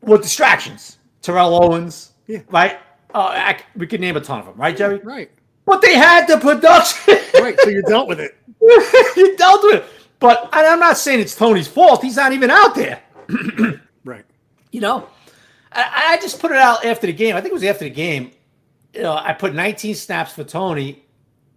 with distractions. Terrell Owens, yeah. right? Uh, I, we could name a ton of them, right, Jerry? Right. But they had the production. right. So you dealt with it. you dealt with it. But I'm not saying it's Toney's fault. He's not even out there. right. You know, I, I, just put it out after the game. I think it was after the game. You know, I put 19 snaps for Tony,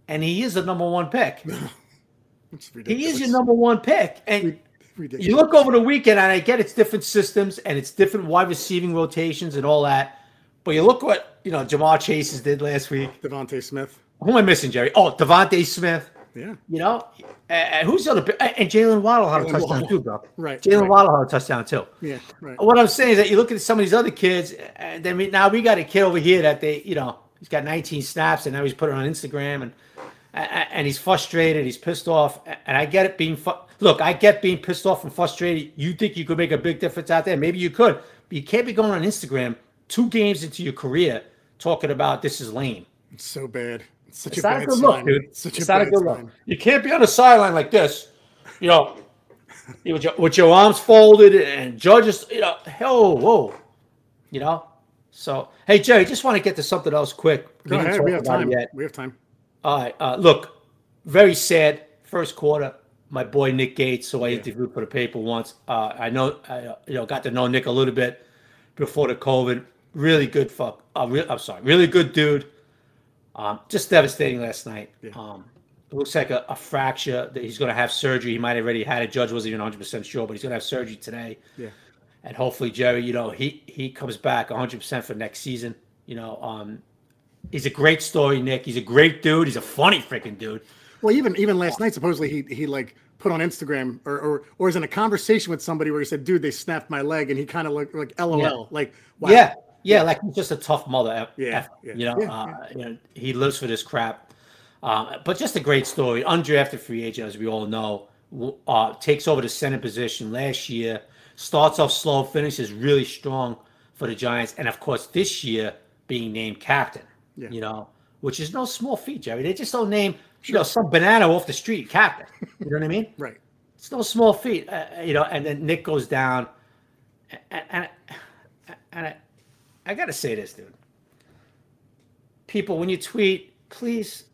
and he is the number one pick. he is your number one pick, and Ridiculous. you look over the weekend, and I get it's different systems and it's different wide receiving rotations and all that. But you look what you know Ja'Marr Chase's did last week. DeVonta Smith. Who am I missing, Jerry? Oh, DeVonta Smith. Yeah. You know, and who's the other? And Jaylen Waddle had a touchdown Waddle. too, bro. Right. Jaylen right. Waddle had a touchdown too. Yeah. Right. What I'm saying is that you look at some of these other kids, and then we, now we got a kid over here that they, you know, he's got 19 snaps, and now he's put it on Instagram, and and he's frustrated, he's pissed off, and I get it being. Fu- Look, I get being pissed off and frustrated. You think you could make a big difference out there? Maybe you could, but you can't be going on Instagram two games into your career talking about this is lame. It's so bad. It's such it's a bad a good sign. look, dude. It's such it's a not bad a good sign. look. You can't be on the sideline like this, you know, with your, with your arms folded and judges, you know, hell, whoa, you know. So, hey, Jerry, just want to get to something else quick. Go ahead. We have time. Yet. We have time. All right. Uh, look, very sad first quarter. My boy Nick Gates, who I yeah. interviewed for the paper once. Uh, I know, I, you know, got to know Nick a little bit before the COVID. Really good fuck. Uh, re- I'm sorry, really good dude. Um, just devastating last night. Yeah. Um, it looks like a, a, fracture that he's going to have surgery. He might have already had it. Judge wasn't even 100 percent sure, but he's going to have surgery today. Yeah. And hopefully, Jerry, you know, he he comes back 100 percent for next season. You know, um, he's a great story, Nick. He's a great dude. He's a funny freaking dude. Well, even even last night, supposedly he he like put on Instagram or or or was in a conversation with somebody where he said, "Dude, they snapped my leg," and he kind of looked like LOL, yeah. like wow. yeah, yeah, like he's just a tough mother. Yeah, yeah. you know, yeah, uh, you know, he lives for this crap. Um, but just a great story. Undrafted free agent, as we all know, uh, takes over the center position last year. Starts off slow, finishes really strong for the Giants, and of course this year being named captain. You know, which is no small feat, Jerry. They just don't name you know, some banana off the street captain. You know what I mean? right. It's no small feat, uh, you know. And then Nick goes down, and and, and I, I got to say this, dude. People, when you tweet, please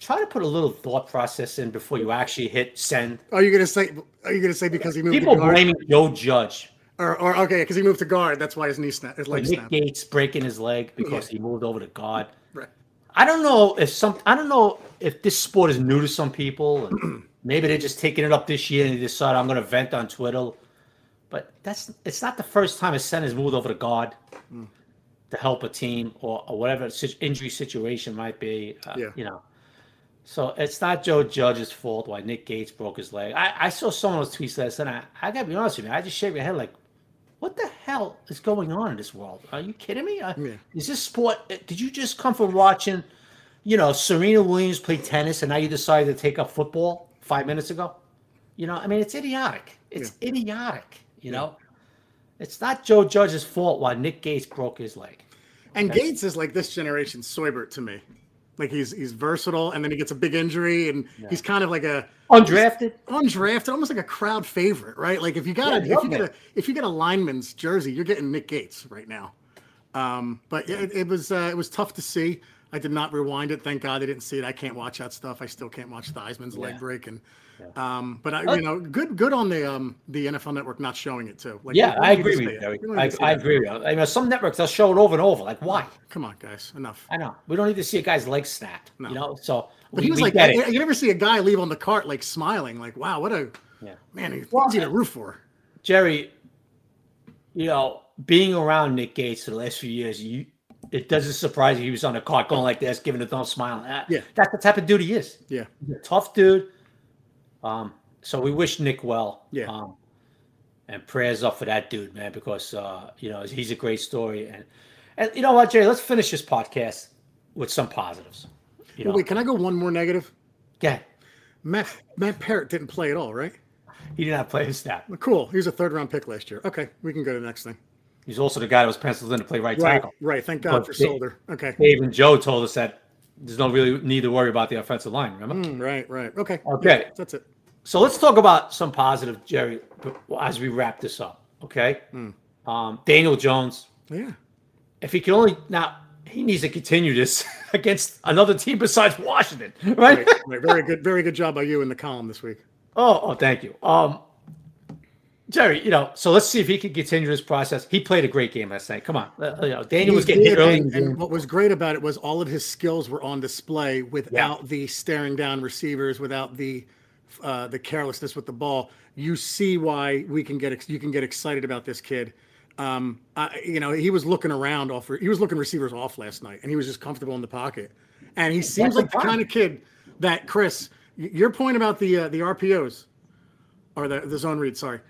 try to put a little thought process in before you actually hit send. Are you gonna say? Are you gonna say because he moved? People blaming Joe Judge. Or, or okay, because he moved to guard. That's why his knee snapped. His leg Nick snapped. Gates breaking his leg because yeah. he moved over to guard. Right. I don't know if some. I don't know if this sport is new to some people. And maybe they're just taking it up this year and they decide I'm going to vent on Twitter. But that's it's not the first time a center's moved over to guard mm. to help a team or, or whatever injury situation might be. Uh, yeah. You know. So it's not Joe Judge's fault why Nick Gates broke his leg. I, I saw someone was tweets last night. I, I got to be honest with you, I just shake my head like, what the hell is going on in this world? Are you kidding me? Yeah. Is this sport? Did you just come from watching, you know, Serena Williams play tennis and now you decided to take up football five minutes ago? You know, I mean, it's idiotic. It's yeah. idiotic. You know, it's not Joe Judge's fault why Nick Gates broke his leg. And okay? Gates is like this generation's Seubert to me. Like he's he's versatile, and then he gets a big injury, and yeah. he's kind of like a undrafted, undrafted, almost like a crowd favorite, right? Like if you got yeah, a, if you get a if you get a lineman's jersey, you're getting Nick Gates right now. Um, but yeah, it, it was uh, it was tough to see. I did not rewind it. Thank God I didn't see it. I can't watch that stuff. I still can't watch Theismann's yeah. leg break and. Um, but I, you know, good, good on the um the NFL Network not showing it too. Like, yeah, I agree with you. I, I agree with you. I mean, some networks they'll show it over and over. Like, why? Come on, guys, enough. I know we don't need to see a guy's leg snapped. No. You know, so but he was like, I, you never see a guy leave on the cart like smiling, like, wow, what a yeah. man. He's well, easy to root for. Jerry, you know, being around Nick Gates for the last few years, you it doesn't surprise you he was on the cart going like this, giving a thumb, smiling. Yeah, that's the type of dude he is. Yeah, he's a tough dude. Um, so we wish Nick well. Yeah. Um, and prayers up for that dude, man, because uh, you know he's a great story. And and you know what, Jerry, let's finish this podcast with some positives. You know? Wait, can I go one more negative? Yeah. Matt Matt Peart didn't play at all, right? he did not play his snap. Cool. He was a third round pick last year. Okay, we can go to the next thing. He's also the guy that was penciled in to play right, right tackle. Right. Thank God but for Solder. Okay. Dave and Joe told us that there's no really need to worry about the offensive line. Remember? Mm, right. Right. Okay. Okay. Yeah, that's it. So let's talk about some positive, Jerry, as we wrap this up. Okay. Mm. Um, Daniel Jones. Yeah. If he can only now he needs to continue this against another team besides Washington, right? right, right. Very good, very good job by you in the column this week. Oh, oh, thank you. Um, Jerry, you know, so let's see if he can continue this process. He played a great game last night. Come on, uh, you know, Daniel he was getting hit early. And, and, what was great about it was all of his skills were on display without yeah. the staring down receivers, without the uh, the carelessness with the ball. You see why we can get you can get excited about this kid. Um, I, you know, he was looking around off. He was looking receivers off last night, and he was just comfortable in the pocket. And he seems like the kind of kid that Chris. Your point about the uh, the RPOs or the the zone read. Sorry,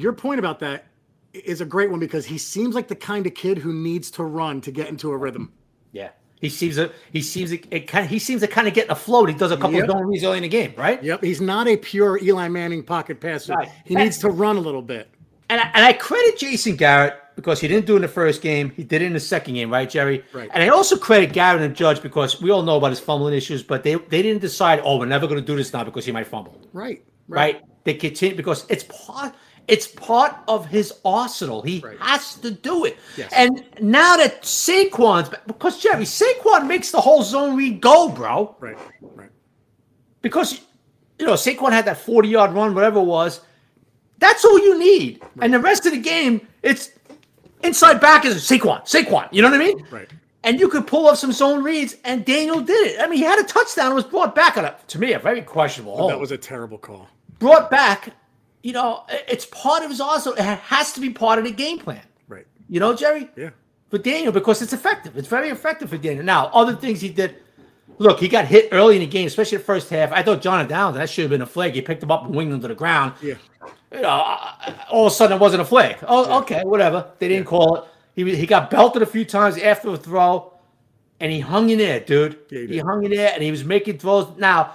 your point about that is a great one because he seems like the kind of kid who needs to run to get into a rhythm. Yeah. He seems a he seems a, it kind of, he seems to kind of get afloat. He does a couple yep. of reads early in the game, right? Yep. He's not a pure Eli Manning pocket passer. Right. He and, needs to run a little bit and I, and I credit Jason Garrett because he didn't do it in the first game. He did it in the second game, right, Jerry? Right. And I also credit Garrett and Judge because we all know about his fumbling issues, but they they didn't decide, oh, we're never going to do this now because he might fumble. Right. Right. right? They continue because it's part it's part of his arsenal. He right. has to do it. Yes. And now that Saquon's because Jerry Saquon makes the whole zone read go, bro. Right. Right. Because you know Saquon had that forty yard run, whatever it was that's all you need. Right. And the rest of the game, it's inside back is Saquon, Saquon. You know what I mean? Right. And you could pull off some zone reads, and Daniel did it. I mean, he had a touchdown. It was brought back on a, to me, a very questionable. That was a terrible call. Brought back, you know, it's part of his also. It has to be part of the game plan. Right. You know, Jerry? Yeah. For Daniel, because it's effective. It's very effective for Daniel. Now, other things he did. Look, he got hit early in the game, especially the first half. I thought John Downs, that should have been a flag. He picked him up and winged him to the ground. Yeah you know, all of a sudden it wasn't a flag. Oh, okay, whatever. They didn't yeah. call it. He he got belted a few times after the throw, and he hung in there, dude. Yeah, he, he, hung in there, and he was making throws. Now,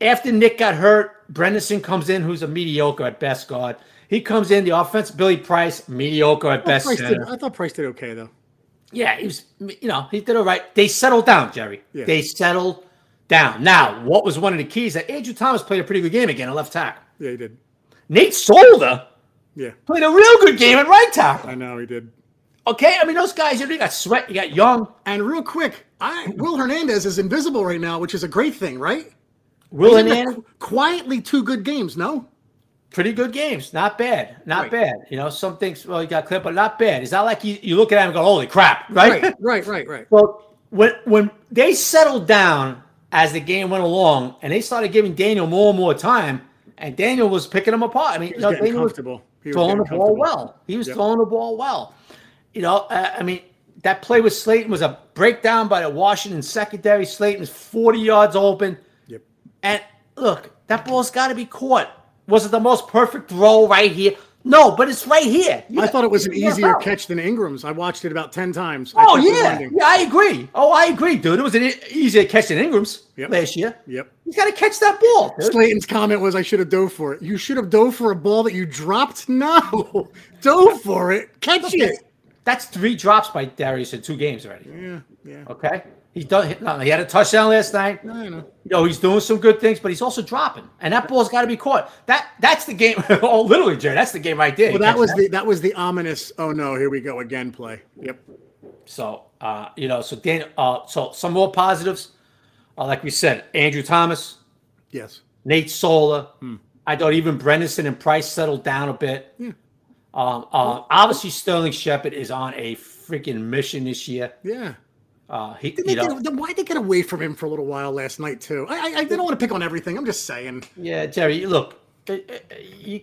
after Nick got hurt, Bredeson comes in, who's a mediocre at best guard. He comes in, the offense, Billy Price, mediocre at best. Did, I thought Price did okay though. Yeah, he was. You know, he did all right. They settled down, Jerry. Yeah. They settled down. Now, what was one of the keys that Andrew Thomas played a pretty good game again, a left tackle. Yeah, he did. Nate Solder yeah. played a real good game at right tackle. I know he did. Okay, I mean those guys. You, know, you got Sweat, you got Young, and real quick, I Will Hernandez is invisible right now, which is a great thing, right? Will Hernandez quietly two good games. No, pretty good games. Not bad. Not right. bad. You know, some things well, you got clip, but not bad. It's not like you, you look at him and go, "Holy crap!" Right? Right. Right. Right. right. Well, when when they settled down as the game went along, and they started giving Daniel more and more time and Daniel was picking them apart. I mean, you know, Daniel was throwing the ball well. He was yep. throwing the ball well. You know, uh, I mean, that play with Slayton was a breakdown by the Washington secondary. Slayton was 40 yards open. And look, that ball's got to be caught. Was it the most perfect throw right here? No, but it's right here. I thought it was an easier catch than Ingram's. I watched it about 10 times. Oh, yeah. Yeah, I agree. Oh, I agree, dude. It was an easier catch than Ingram's yep. last year. Yep. You got to catch that ball. Dude. Slayton's comment was, I should have dove for it. You should have dove for a ball that you dropped? No. dove for it. Catch it. That's three drops by Darius in two games already. Yeah, yeah. Okay. He's done. No, he had a touchdown last night. No, know. You know, he's doing some good things, but he's also dropping, and that ball's got to be caught. That that's the game. oh, literally, Jay, that's the game right there. Well, that was that. the that was the ominous. Oh no, here we go again. Play. Yep. So, uh, you know, so Dan, uh, so some more positives. Uh, like we said, Andrew Thomas. Yes. Nate Solder. Hmm. I thought even Bredeson and Price settled down a bit. Yeah. Um, uh, obviously, Sterling Shepard is on a freaking mission this year. Yeah. Uh, he, did they get, then why they get away from him for a little while last night too? I, I, I don't want to pick on everything. I'm just saying. Yeah, Jerry. Look, uh, uh, you,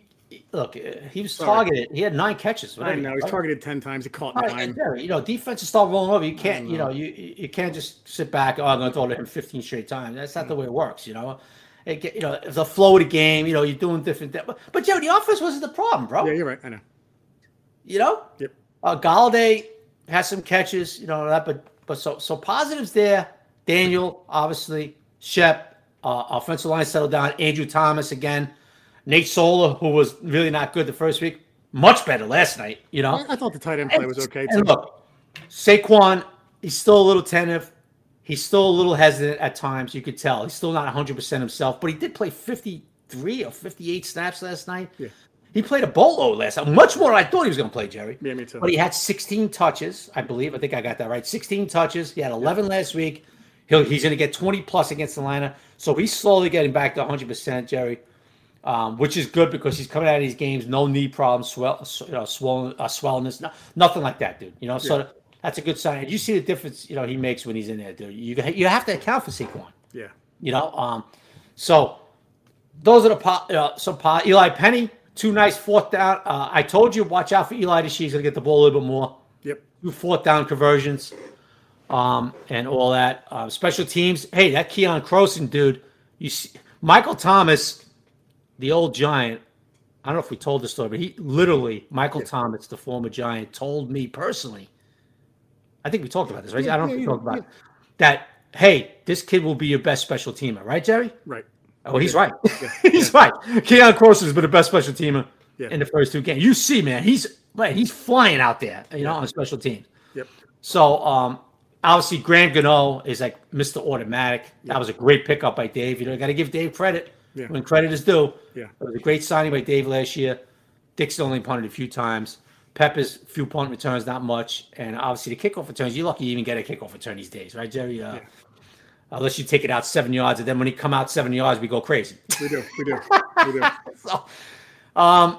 look, uh, he was targeted. He had nine catches. I know he's targeted ten times. He caught nine. Right, Jerry, you know, defenses start rolling over. You can't, you know, you you can't just sit back. Oh, I'm going to throw to him 15 straight times. That's not the way it works. You know. It, you know, the flow of the game, you know, you're doing different things. But, but Joe, the offense wasn't the problem, bro. Yeah, you're right. I know. You know? Yep. Uh, Golladay has some catches, you know, that, but but so so positives there. Daniel, obviously, Shep, uh, offensive line settled down. Andrew Thomas again. Nate Solder, who was really not good the first week, much better last night. You know, I, I thought the tight end play was okay. And look, Saquon, he's still a little tentative. He's still a little hesitant at times. You could tell he's still not 100 percent himself, but he did play 53 or 58 snaps last night. Yeah. He played a bolo last night, much more than I thought he was going to play, Jerry. Yeah, me too. But he had 16 touches, I believe. I think I got that right. 16 touches. He had 11 yeah. last week. He'll, he's going to get 20 plus against Atlanta. So he's slowly getting back to 100%, Jerry, um, which is good because he's coming out of these games, no knee problems, swell, you know, swollen, uh, swellness, no, nothing like that, dude. You know, so yeah. that's a good sign. You see the difference, you know, he makes when he's in there, dude. You, you have to account for Saquon. Yeah. You know, um, so those are the uh, some Eli Penny Two nice fourth down. Uh, I told you, watch out for Eli He's going to get the ball a little bit more. Yep. Two fourth down conversions, um, and all that. Uh, special teams. Hey, that Keion Crossen dude. You see, Michael Thomas, the old Giant. I don't know if we told the story, but he literally, Michael yeah. Thomas, the former Giant, told me personally. I think we talked about this, right? Yeah, I don't yeah, know if we talked about it, that. Hey, this kid will be your best special teamer, right, Jerry? Right. Oh, he's right. Yeah. he's right. Keion Crossen has been the best special teamer yeah. in the first two games. You see, man, he's man, he's flying out there, you know, on special teams. Yep. So um, obviously Graham Gano is like Mr. Automatic. That was a great pickup by Dave. You know, got to give Dave credit when credit is due. Yeah. It was a great signing by Dave last year. Dixon only punted a few times. Pepper's few punt returns, not much, and obviously the kickoff returns. You're lucky you even get a kickoff return these days, right, Jerry? Uh, yeah unless you take it out seven yards, and then when he come out seven yards, we go crazy. We do, we do, we do. so, um,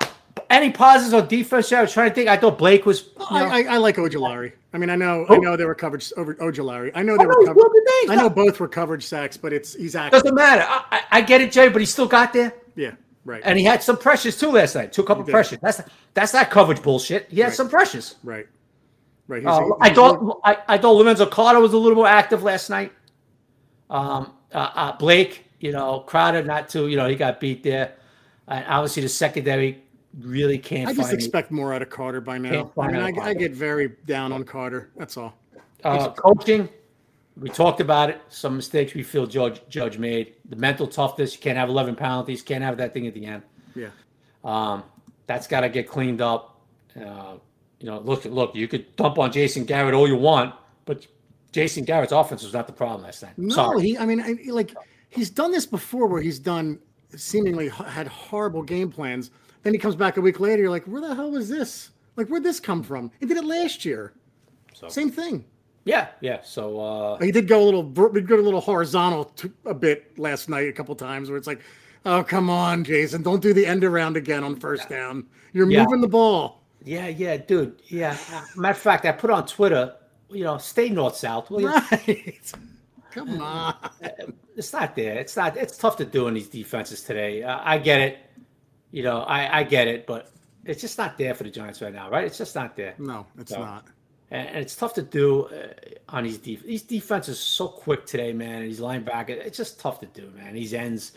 any positives on defense? I was trying to think. I thought Blake was. I, I, I, like Ojulari. I mean, I know, I know they were coverage over Ojulari. I know they were coverage. I know both were coverage sacks, but it's he's active. Doesn't matter. I, I, get it, Jay, but he still got there. Yeah, right. And he had some pressures too last night. Two couple pressures. That's that's that coverage bullshit. He had right. some pressures. Right. Right. Uh, I thought I, I thought Lorenzo Carter was a little more active last night. Um, uh, uh, Blake, you know, Crowder, not too, you know, he got beat there. And obviously, the secondary really can't. I just expect me. more out of Carter by now. I mean, I, I, get very down on Carter. That's all. Uh, coaching, we talked about it. Some mistakes we feel Judge Judge made. The mental toughness. You can't have 11 penalties. Can't have that thing at the end. Yeah. Um, that's got to get cleaned up. Uh, you know, look, look. You could dump on Jason Garrett all you want, but Jason Garrett's offense was not the problem last night. No, Sorry. he. I mean, I, like he's done this before, where he's done seemingly had horrible game plans. Then he comes back a week later. You're like, where the hell was this? Like, where'd this come from? He did it last year. So, Same thing. Yeah, yeah. So uh, he did go a little, did go a little horizontal to, a bit last night, a couple times, where it's like, oh come on, Jason, don't do the end around again on first down. You're yeah. moving the ball. Yeah, yeah, dude. Yeah. Matter of fact, I put on Twitter you know, stay north south. Will you? Right. Come on. It's not there. It's not. It's tough to do in these defenses today. Uh, I get it. You know, I, I get it, but it's just not there for the Giants right now, right? It's just not there. No, it's so, not. And, and, it's tough to do uh, on these def- these defenses so quick today, man. And these linebackers, it's just tough to do, man. These ends.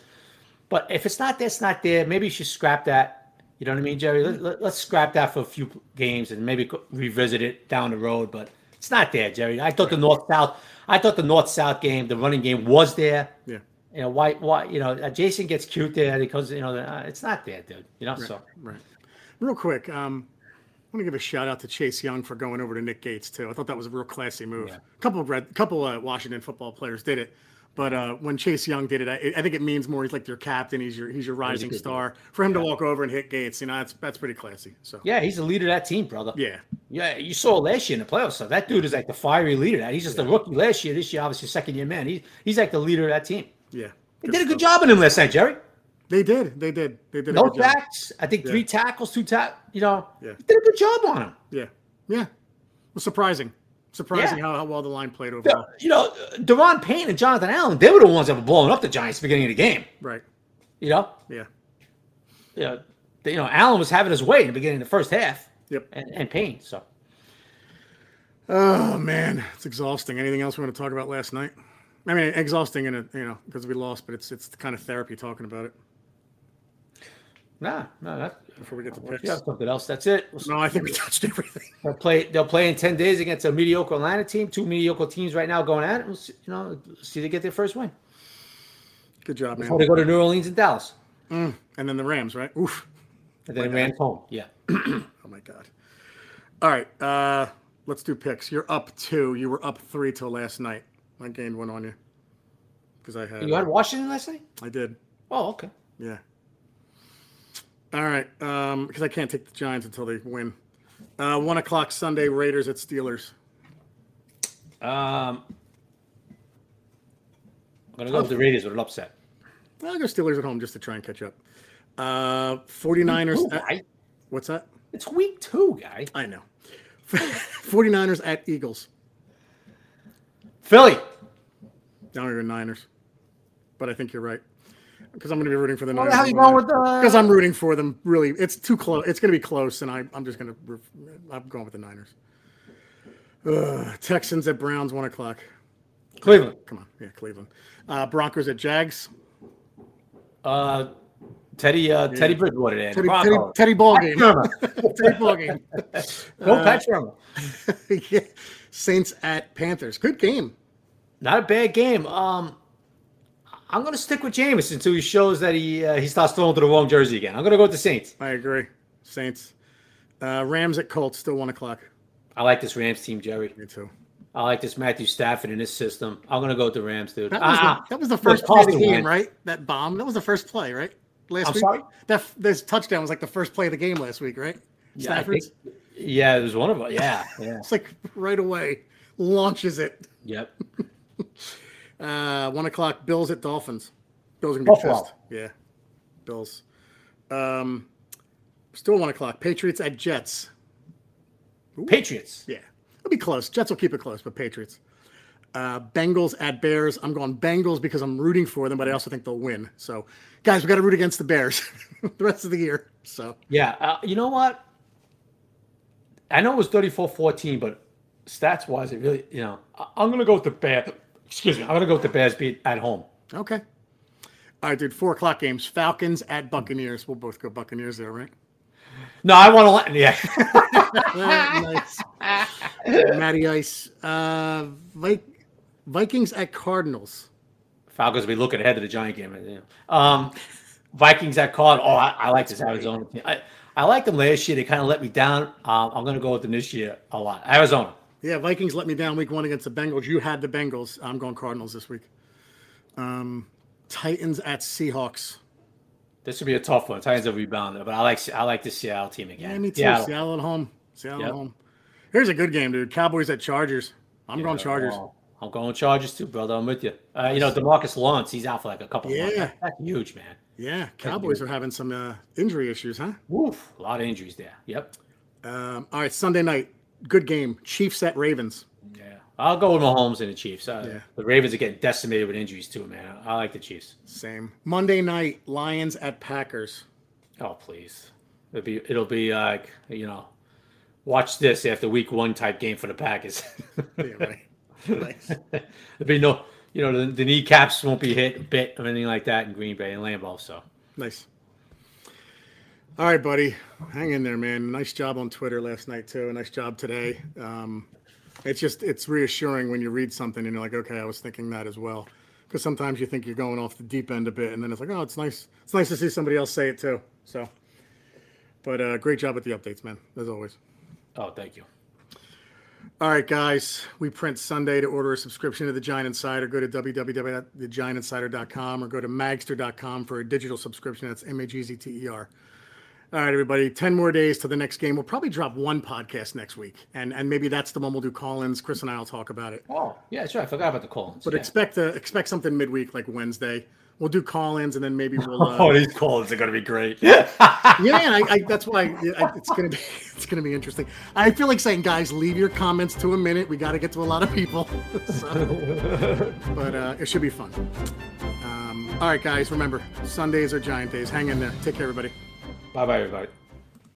But if it's not there, it's not there. Maybe you should scrap that. You know what I mean, Jerry? Let, us let, scrap that for a few games and maybe revisit it down the road. But it's not there, Jerry. I thought the North South. I thought the North South game, the running game, was there. Yeah. You know why? Why? You know, uh, Jason gets cute there because you know uh, it's not there, dude. You know, right, so right. Real quick, um, I want to give a shout out to Chase Young for going over to Nick Gates too. I thought that was a real classy move. A yeah. couple of red, couple of Washington football players did it. But uh, when Chase Young did it, I, I, think it means more. He's like your captain. He's your he's your rising he's star. For him yeah. to walk over and hit Gates, you know, that's that's pretty classy. So yeah, he's the leader of that team, brother. Yeah, yeah. You saw last year in the playoffs. So that dude is like the fiery leader. That he's just yeah. a rookie last year. This year, obviously, second year man. He's he's like the leader of that team. Yeah, they did a good job on him last night, Jerry. They did. They did. They did. No sacks. I think yeah. three tackles, two tack. You know, yeah. did a good job on him. Yeah, yeah. It was surprising. Surprising yeah. how, how, well the line played overall. You know, Daron Payne and Jonathan Allen, they were the ones that were blowing up the Giants at the beginning of the game. Right. You know? Yeah. Yeah. You know, Allen was having his way in the beginning of the first half. Yep. And, and Payne. So. Oh man, it's exhausting. Anything else we want to talk about last night? I mean, exhausting in a you know because we lost, but it's it's the kind of therapy talking about it. Nah, no, that, before we get to picks. You have something else. That's it. No, I think we touched everything. They'll play. They'll play in ten days against a mediocre Atlanta team. Two mediocre teams right now going at it. We'll see, you know, see they get their first win. Good job, man. Before they go to New Orleans and Dallas. Mm. And then the Rams, right? Oof. And then Rams home. Yeah. oh my god. All right. Uh, let's do picks. You're up two. You were up three till last night. I gained one on you because I had. You had Washington last night. I did. Oh, okay. Yeah. All right. Um, because I can't take the Giants until they win. Uh, one o'clock Sunday. Raiders at Steelers. Um, I'm gonna go with the Raiders with an upset. I'll go Steelers at home just to try and catch up. Uh, 49ers. Ooh, at, what's that? It's week two, guy. I know. 49ers at Eagles. Philly. Down to Niners. But I think you're right. Because I'm going to be rooting for the What Niners. the hell you going with the? Because I'm rooting for them. Really, it's too close. It's going to be close, and I, I'm just going to. I'm going with the Niners. Uh, Texans at Browns, one o'clock. Cleveland. Come on, yeah, Cleveland. Uh, Broncos at Jags. Uh, Teddy. Uh, Teddy Bridgewater. There. Teddy, Teddy, Teddy ball game. Teddy ball game. Go Pat Shurmur. yeah. Saints at Panthers. Good game. Not a bad game. Um, I'm going to stick with Jameis until he shows that he uh, he starts throwing to the wrong jersey again. I'm going to go with the Saints. I agree. Saints. Uh, Rams at Colts, still one o'clock. I like this Rams team, Jerry. Me too. I like this Matthew Stafford in this system. I'm going to go with the Rams, dude. That was, Ah, the, that was the first play of the game, right? That bomb. That was the first play, right? Last I'm week. sorry? That this touchdown was like the first play of the game last week, right? yeah, Stafford's. think- yeah, it was one of them. Yeah, yeah. It's like right away launches it. Yep. Uh, one o'clock. Bills at Dolphins. Bills are gonna be Buffalo. pissed. Yeah, Bills. Um, still one o'clock. Patriots at Jets. Patriots. Yeah, it'll be close. Jets will keep it close, but Patriots. Uh, Bengals at Bears. I'm going Bengals because I'm rooting for them, but I also think they'll win. So, guys, we got to root against the Bears the rest of the year. So, Yeah. Uh, you know what? I know it was 34-14, but stats wise, it really, you know, I- I'm going to go with the Bears. Excuse me. I'm going to go with the Bears beat at home. okay. All right, dude. Four o'clock games. Falcons at Buccaneers. We'll both go Buccaneers there, right? No, I want to let. Yeah. nice. Matty Ice. Uh, Vi- Vikings at Cardinals. Falcons will be looking ahead to the Giant game. know. Um, Vikings at Card. Oh, I, I like this Arizona team. I, I liked them last year. They kind of let me down. Um, I'm going to go with them this year a lot. Arizona. Yeah, Vikings let me down week one against the Bengals. You had the Bengals. I'm going Cardinals this week. Um, Titans at Seahawks. This would be a tough one. Titans have rebounded, but I like I like the Seattle team again. Yeah, me too. Seattle. Seattle at home. Seattle Yep. at home. Here's a good game, dude. Cowboys at Chargers. I'm going Chargers. Oh, I'm going Chargers too, brother. I'm with you. Uh, you know, Demarcus Lawrence, he's out for like a couple of months. Yeah. That's huge, man. Yeah, Cowboys are having some uh, injury issues, huh? Woof. A lot of injuries there. Yep. Um, all right, Sunday night. Good game. Chiefs at Ravens. Yeah. I'll go with Mahomes and the Chiefs. Uh, Yeah. The Ravens are getting decimated with injuries too, man. I like the Chiefs. Same. Monday night. Lions at Packers. Oh, please. It'll be it'll be like, you know, watch this after week one type game for the Packers. Yeah, right. nice. There'll be no, you know, the, the kneecaps won't be hit a bit or anything like that in Green Bay and Lambeau. So Nice. All right, buddy. Hang in there, man. Nice job on Twitter last night too. Nice job today. Um, it's just it's reassuring when you read something and you're like, okay, I was thinking that as well. Because sometimes you think you're going off the deep end a bit, and then it's like, oh, it's nice. It's nice to see somebody else say it too. So, but uh, great job with the updates, man. As always. oh thank you. All right, guys. We print Sunday to order a subscription to the Giant Insider. Go to www.thegiantinsider.com or go to magzter.com for a digital subscription. That's M A G Z T E R. All right, everybody. Ten more days to the next game. We'll probably drop one podcast next week, and and maybe that's the one we'll do. Call-ins. Chris and I will talk about it. Oh, yeah, sure. I forgot about the call-ins. But yeah. expect to expect something midweek, like Wednesday. We'll do call-ins, and then maybe we'll. Uh, Oh, these calls are going to be great. yeah, I, I, that's why I, it's gonna be it's gonna be interesting. I feel like saying, guys, leave your comments to a minute. We got to get to a lot of people, so, but uh, it should be fun. Um, all right, guys, remember Sundays are Giant days. Hang in there. Take care, everybody. Bye bye, everybody.